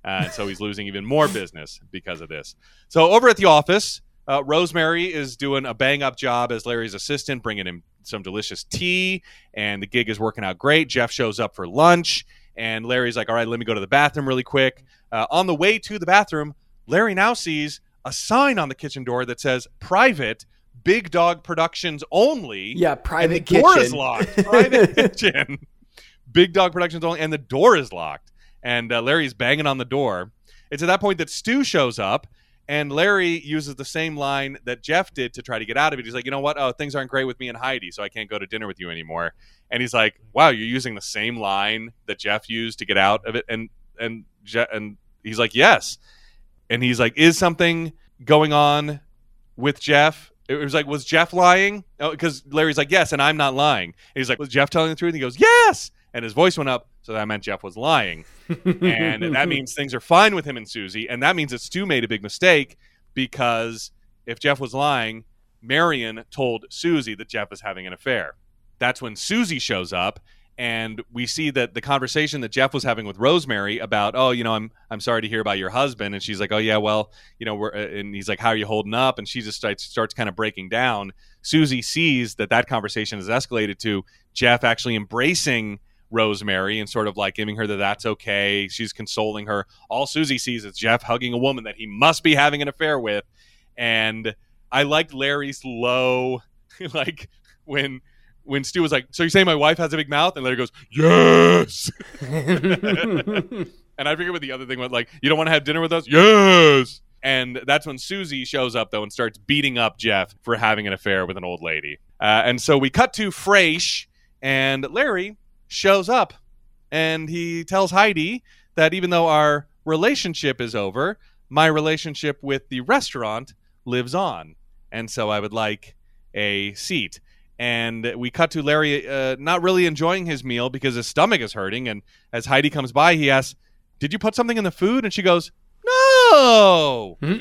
Uh, and so he's losing even more business because of this. So over at the office, uh, Rosemary is doing a bang up job as Larry's assistant, bringing him some delicious tea, and the gig is working out great. Jeff shows up for lunch, and Larry's like, "All right, let me go to the bathroom really quick." Uh, on the way to the bathroom, Larry now sees a sign on the kitchen door that says "Private." Big Dog Productions only. Yeah, and private kitchen. door is locked. Private kitchen. Big Dog Productions only, and the door is locked. And uh, Larry's banging on the door. It's at that point that Stu shows up, and Larry uses the same line that Jeff did to try to get out of it. He's like, you know what? Oh, things aren't great with me and Heidi, so I can't go to dinner with you anymore. And he's like, wow, you're using the same line that Jeff used to get out of it. And and Je- and he's like, yes. And he's like, is something going on with Jeff? It was like, was Jeff lying? Oh, because Larry's like, yes, and I'm not lying. And he's like, was Jeff telling the truth? And he goes, yes. And his voice went up, so that meant Jeff was lying. and that means things are fine with him and Susie. And that means that Stu made a big mistake because if Jeff was lying, Marion told Susie that Jeff is having an affair. That's when Susie shows up, and we see that the conversation that Jeff was having with Rosemary about, oh, you know, I'm I'm sorry to hear about your husband, and she's like, oh yeah, well, you know, we're, and he's like, how are you holding up? And she just starts, starts kind of breaking down. Susie sees that that conversation has escalated to Jeff actually embracing Rosemary and sort of like giving her that that's okay. She's consoling her. All Susie sees is Jeff hugging a woman that he must be having an affair with. And I liked Larry's low, like when when Stu was like, "So you're saying my wife has a big mouth?" and Larry goes, "Yes." and I forget what the other thing was like. You don't want to have dinner with us? Yes. And that's when Susie shows up though and starts beating up Jeff for having an affair with an old lady. Uh, and so we cut to Fraiche, and Larry shows up, and he tells Heidi that even though our relationship is over, my relationship with the restaurant lives on, and so I would like a seat. And we cut to Larry uh, not really enjoying his meal because his stomach is hurting. And as Heidi comes by, he asks, "Did you put something in the food?" And she goes, "No." Hmm.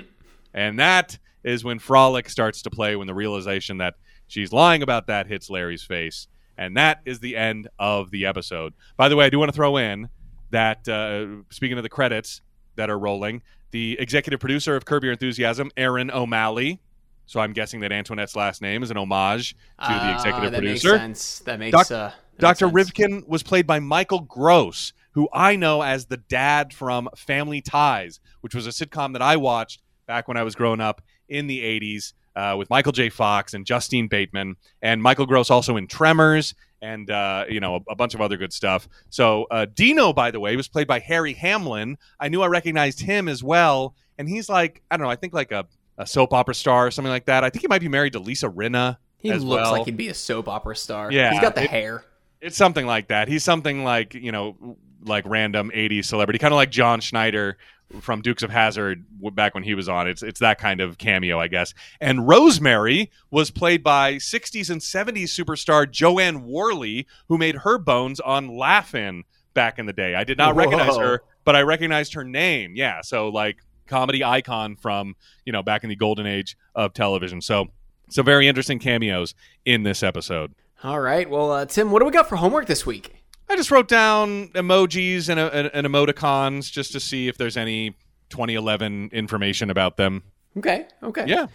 And that is when Frolic starts to play when the realization that she's lying about that hits Larry's face. And that is the end of the episode. By the way, I do want to throw in that, uh, speaking of the credits that are rolling, the executive producer of Curb Your Enthusiasm, Erin O'Malley. So I'm guessing that Antoinette's last name is an homage to the Ah, executive that producer. Makes sense. That makes Doc- uh, that makes Dr. sense. Rivkin was played by Michael Gross, who I know as the dad from Family Ties, which was a sitcom that I watched back when I was growing up in the 80s uh, with Michael J. Fox and Justine Bateman. And Michael Gross also in Tremors and, uh, you know, a, a bunch of other good stuff. So uh, Dino, by the way, was played by Harry Hamlin. I knew I recognized him as well. And he's like, I don't know, I think like a, a soap opera star or something like that. I think he might be married to Lisa Rinna. He looks well. like he'd be a soap opera star. Yeah, he's got the it- hair. It's something like that. He's something like you know, like random '80s celebrity, kind of like John Schneider from Dukes of Hazzard back when he was on. It's it's that kind of cameo, I guess. And Rosemary was played by '60s and '70s superstar Jo Anne Worley, who made her bones on Laugh-In back in the day. I did not recognize her, but I recognized her name. Yeah, so like comedy icon from you know back in the golden age of television. So some very interesting cameos in this episode. All right. Well, uh, Tim, what do we got for homework this week? I just wrote down emojis and, and, and emoticons just to see if there's any 2011 information about them. Okay. Okay. Yeah.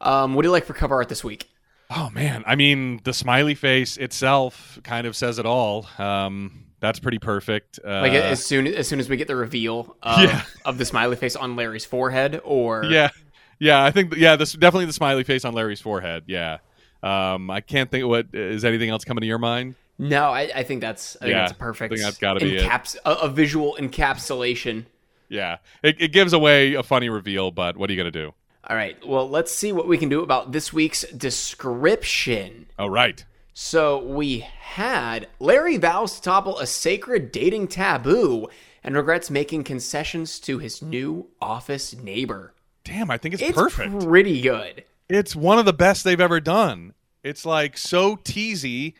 Um, what do you like for cover art this week? Oh man, I mean the smiley face itself kind of says it all. Um, that's pretty perfect. Uh, Like as soon as soon as we get the reveal of, Yeah. of the smiley face on Larry's forehead, or yeah, yeah. I think yeah, this definitely the smiley face on Larry's forehead. Yeah. Um, I can't think what is anything else coming to your mind. no, I, I think that's I think Yeah, that's a perfect I think that's gotta be it. encaps- a, a visual encapsulation Yeah, it, it gives away a funny reveal, but what are you gonna do? All right. Well, let's see what we can do about this week's description. Oh, right. So we had Larry vows to topple a sacred dating taboo and regrets making concessions to his new office neighbor. Damn, I think it's, It's perfect. pretty good. it's one of the best they've ever done. It's like so teasy,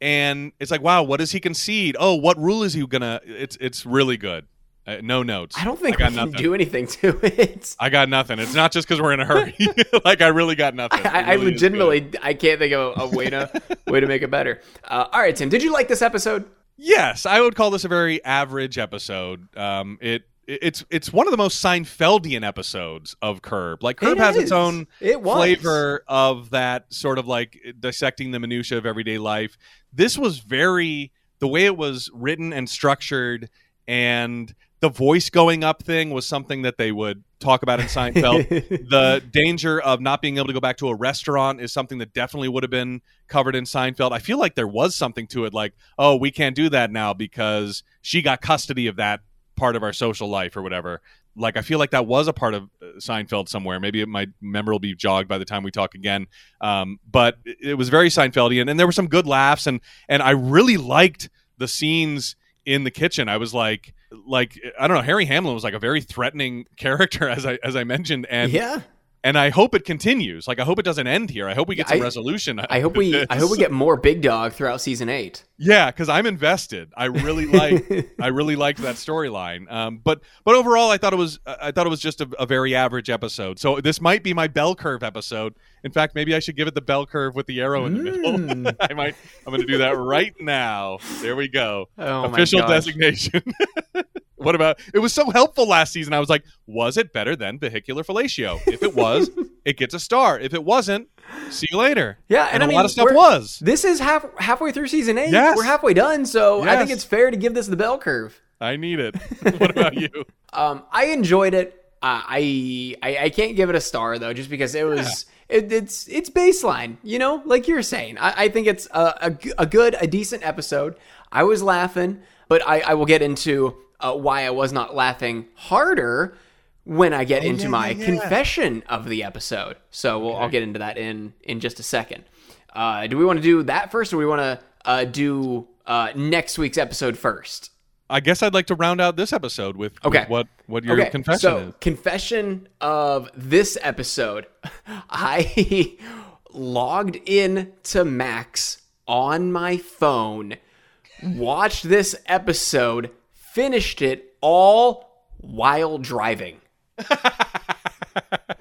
and it's like, wow, what does he concede? Oh, what rule is he gonna? It's it's really good. Uh, no notes. I don't think got we can nothing. do anything to it. I got nothing. It's not just because we're in a hurry. like I really got nothing. I, I really good. legitimately I can't think of a, a way to way to make it better. Uh, all right, Tim, did you like this episode? Yes, I would call this a very average episode. Um, it it's it's one of the most Seinfeldian episodes of Curb. Like Curb It has is. its own It flavor of that sort of like dissecting the minutia of everyday life. This was very the way it was written and structured, and the voice going up thing was something that they would talk about in Seinfeld. the danger of not being able to go back to a restaurant is something that definitely would have been covered in Seinfeld. I feel like there was something to it, like, oh, we can't do that now because she got custody of that part of our social life or whatever. Like, I feel like that was a part of uh, Seinfeld somewhere. Maybe my memory will be jogged by the time we talk again. Um, but it, it was very Seinfeldian, and there were some good laughs, and and I really liked the scenes in the kitchen. I was like, like I don't know, Harry Hamlin was like a very threatening character, as I as I mentioned, and yeah. And I hope it continues. Like I hope it doesn't end here. I hope we get some I- resolution. I hope we I hope we get more Big Dog throughout season eight. Yeah, because I'm invested. I really like I really liked that storyline. Um, but but overall, I thought it was I thought it was just a, a very average episode. So this might be my bell curve episode. In fact, maybe I should give it the bell curve with the arrow in the middle. Mm. I might. I'm going to do that right now. There we go. Oh Official designation. what about? It was so helpful last season. I was like, was it better than vehicular fellatio? If it was, it gets a star. If it wasn't, see you later. Yeah, and, and I a mean, lot of stuff was. This is half halfway through season eight. Yes. We're halfway done, so I think it's fair to give this the bell curve. I need it. what about you? Um, I enjoyed it. Uh, I, I I can't give it a star though, just because it was it, it's it's baseline. You know, like you're saying. I, I think it's a a good, a decent episode. I was laughing, but I, I will get into uh, why I was not laughing harder when I get into Oh, yeah, my yeah, yeah. confession of the episode. So we'll, I'll get into that in in just a second. Uh, do we want to do that first, or we want to uh, do uh, next week's episode first? I guess I'd like to round out this episode with, with Okay. what what your confession so, is. confession of this episode. I logged in to Max on my phone, watched this episode, finished it all while driving.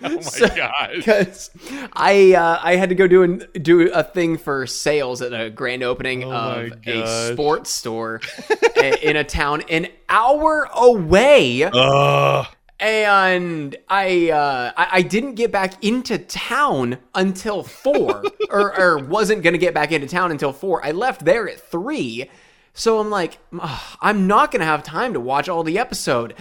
Oh my god! Because I uh, I had to go do an, do a thing for sales at a grand opening Oh of a sports store in a town an hour away and I, uh, I I didn't get back into town until four, or, or wasn't gonna get back into town until four. I left there at three, so I'm like, "Ugh, I'm not gonna have time to watch all the episode,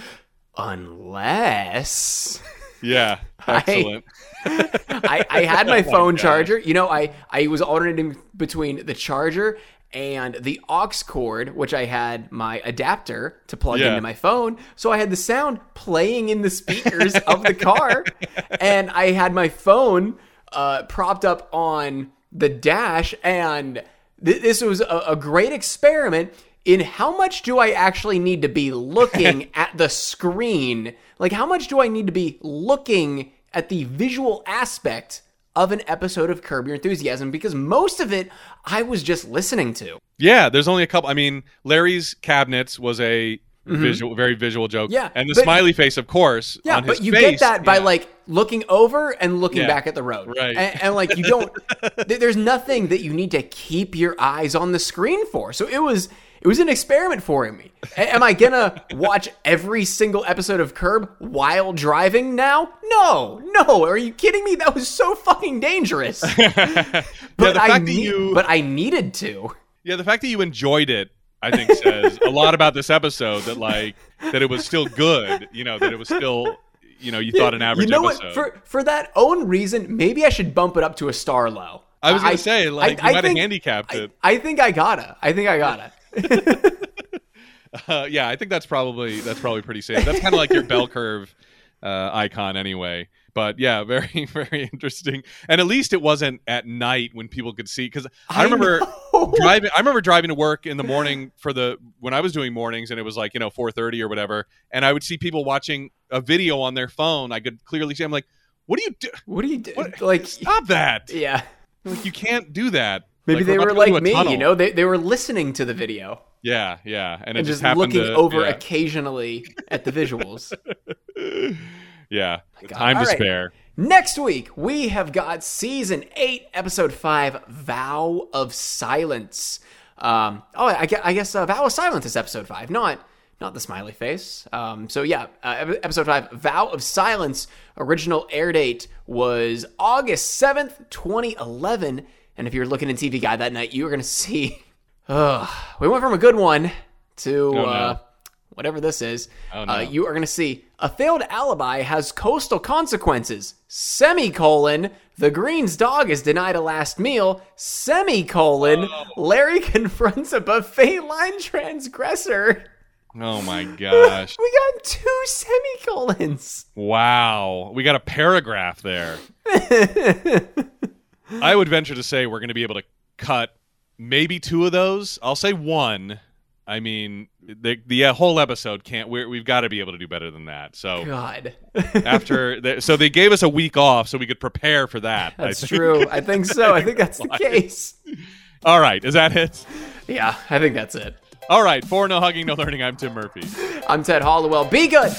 unless Yeah, excellent. I, I had my phone charger. You know, I I was alternating between the charger and the aux cord, which I had my adapter to plug Yeah. into my phone. So I had the sound playing in the speakers of the car, and I had my phone uh, propped up on the dash. And th- this was a, a great experiment in how much do I actually need to be looking at the screen? Like, how much do I need to be looking at the visual aspect of an episode of Curb Your Enthusiasm? Because most of it I was just listening to. Yeah, there's only a couple. I mean, Larry's cabinets was a visual, very visual joke. Mm-hmm. Yeah, and the but- smiley face, of course. Yeah, on his but you face, get that by yeah. like looking over and looking Yeah, back at the road, right. And, and like you don't. there's nothing that you need to keep your eyes on the screen for. So it was. It was an experiment for me. A- Am I gonna watch every single episode of Curb while driving now? No, no. Are you kidding me? That was so fucking dangerous. But yeah, the I need- you, but I needed to. yeah, the fact that you enjoyed it, I think, says a lot about this episode. That like that it was still good. You know, that it was still, you know, you thought an average you know episode. what? For for that own reason, maybe I should bump it up to a star low. I was gonna say, like, you might have think- handicapped I- I think I gotta. I think I gotta. Uh, yeah, I think that's probably that's probably pretty safe. That's kind of like your bell curve uh, icon anyway. But yeah, very very interesting. And at least it wasn't at night when people could see because I, I remember know. driving. I remember driving to work in the morning for the when I was doing mornings, and it was like you know four thirty or whatever, and I would see people watching a video on their phone. I could clearly see. I'm like, what do you do? What do you do? What? Like, Stop that! yeah. Like you can't do that. Maybe Like, they we're were about to go like me, tunnel. you know, they, they were listening to the video Yeah, yeah, and, it and just happened looking to- over yeah. occasionally at the visuals. yeah, time to All right. spare. Next week, we have got season eight, episode five, Vow of Silence. Um, oh, I guess, I guess uh, Vow of Silence is episode five, not not the smiley face. Um, so yeah, uh, episode five, Vow of Silence. Original air date was August seventh, twenty eleven. And if you're looking in TV Guide that night, you were gonna see. Ugh, we went from a good one to Oh, no. Uh, whatever this is. Oh, no. uh, you are going to see a failed alibi has coastal consequences. Semicolon. The Green's dog is denied a last meal. Semicolon. Oh. Larry confronts a buffet line transgressor. Oh my gosh! We got two semicolons. wow, we got a paragraph there. I would venture to say we're going to be able to cut maybe two of those. I'll say one. I mean, the the whole episode can't. We're, we've got to be able to do better than that. So God. after, the, so they gave us a week off so we could prepare for that. That's think. true. I think so. I think that's the case. All right, is that it? Yeah, I think that's it. All right, for no hugging, no learning. I'm Tim Murphy. I'm Ted Hollowell. Be good.